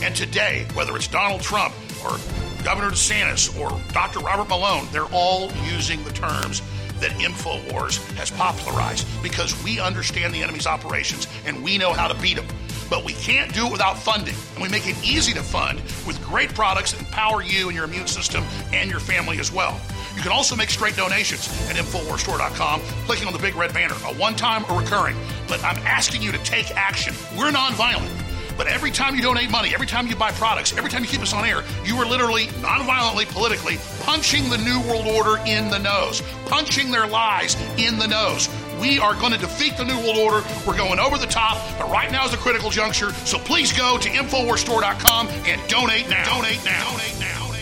And today, whether it's Donald Trump or Governor DeSantis or Dr. Robert Malone, they're all using the terms that InfoWars has popularized because we understand the enemy's operations and we know how to beat them. But we can't do it without funding. And we make it easy to fund with great products that empower you and your immune system and your family as well. You can also make straight donations at InfoWarsStore.com, clicking on the big red banner, a one time or recurring. But I'm asking you to take action. We're nonviolent. But every time you donate money, every time you buy products, every time you keep us on air, you are literally, nonviolently, politically, punching the New World Order in the nose, punching their lies in the nose. We are going to defeat the New World Order. We're going over the top, but right now is a critical juncture. So please go to InfoWarsStore.com and donate now. Donate now. Donate now.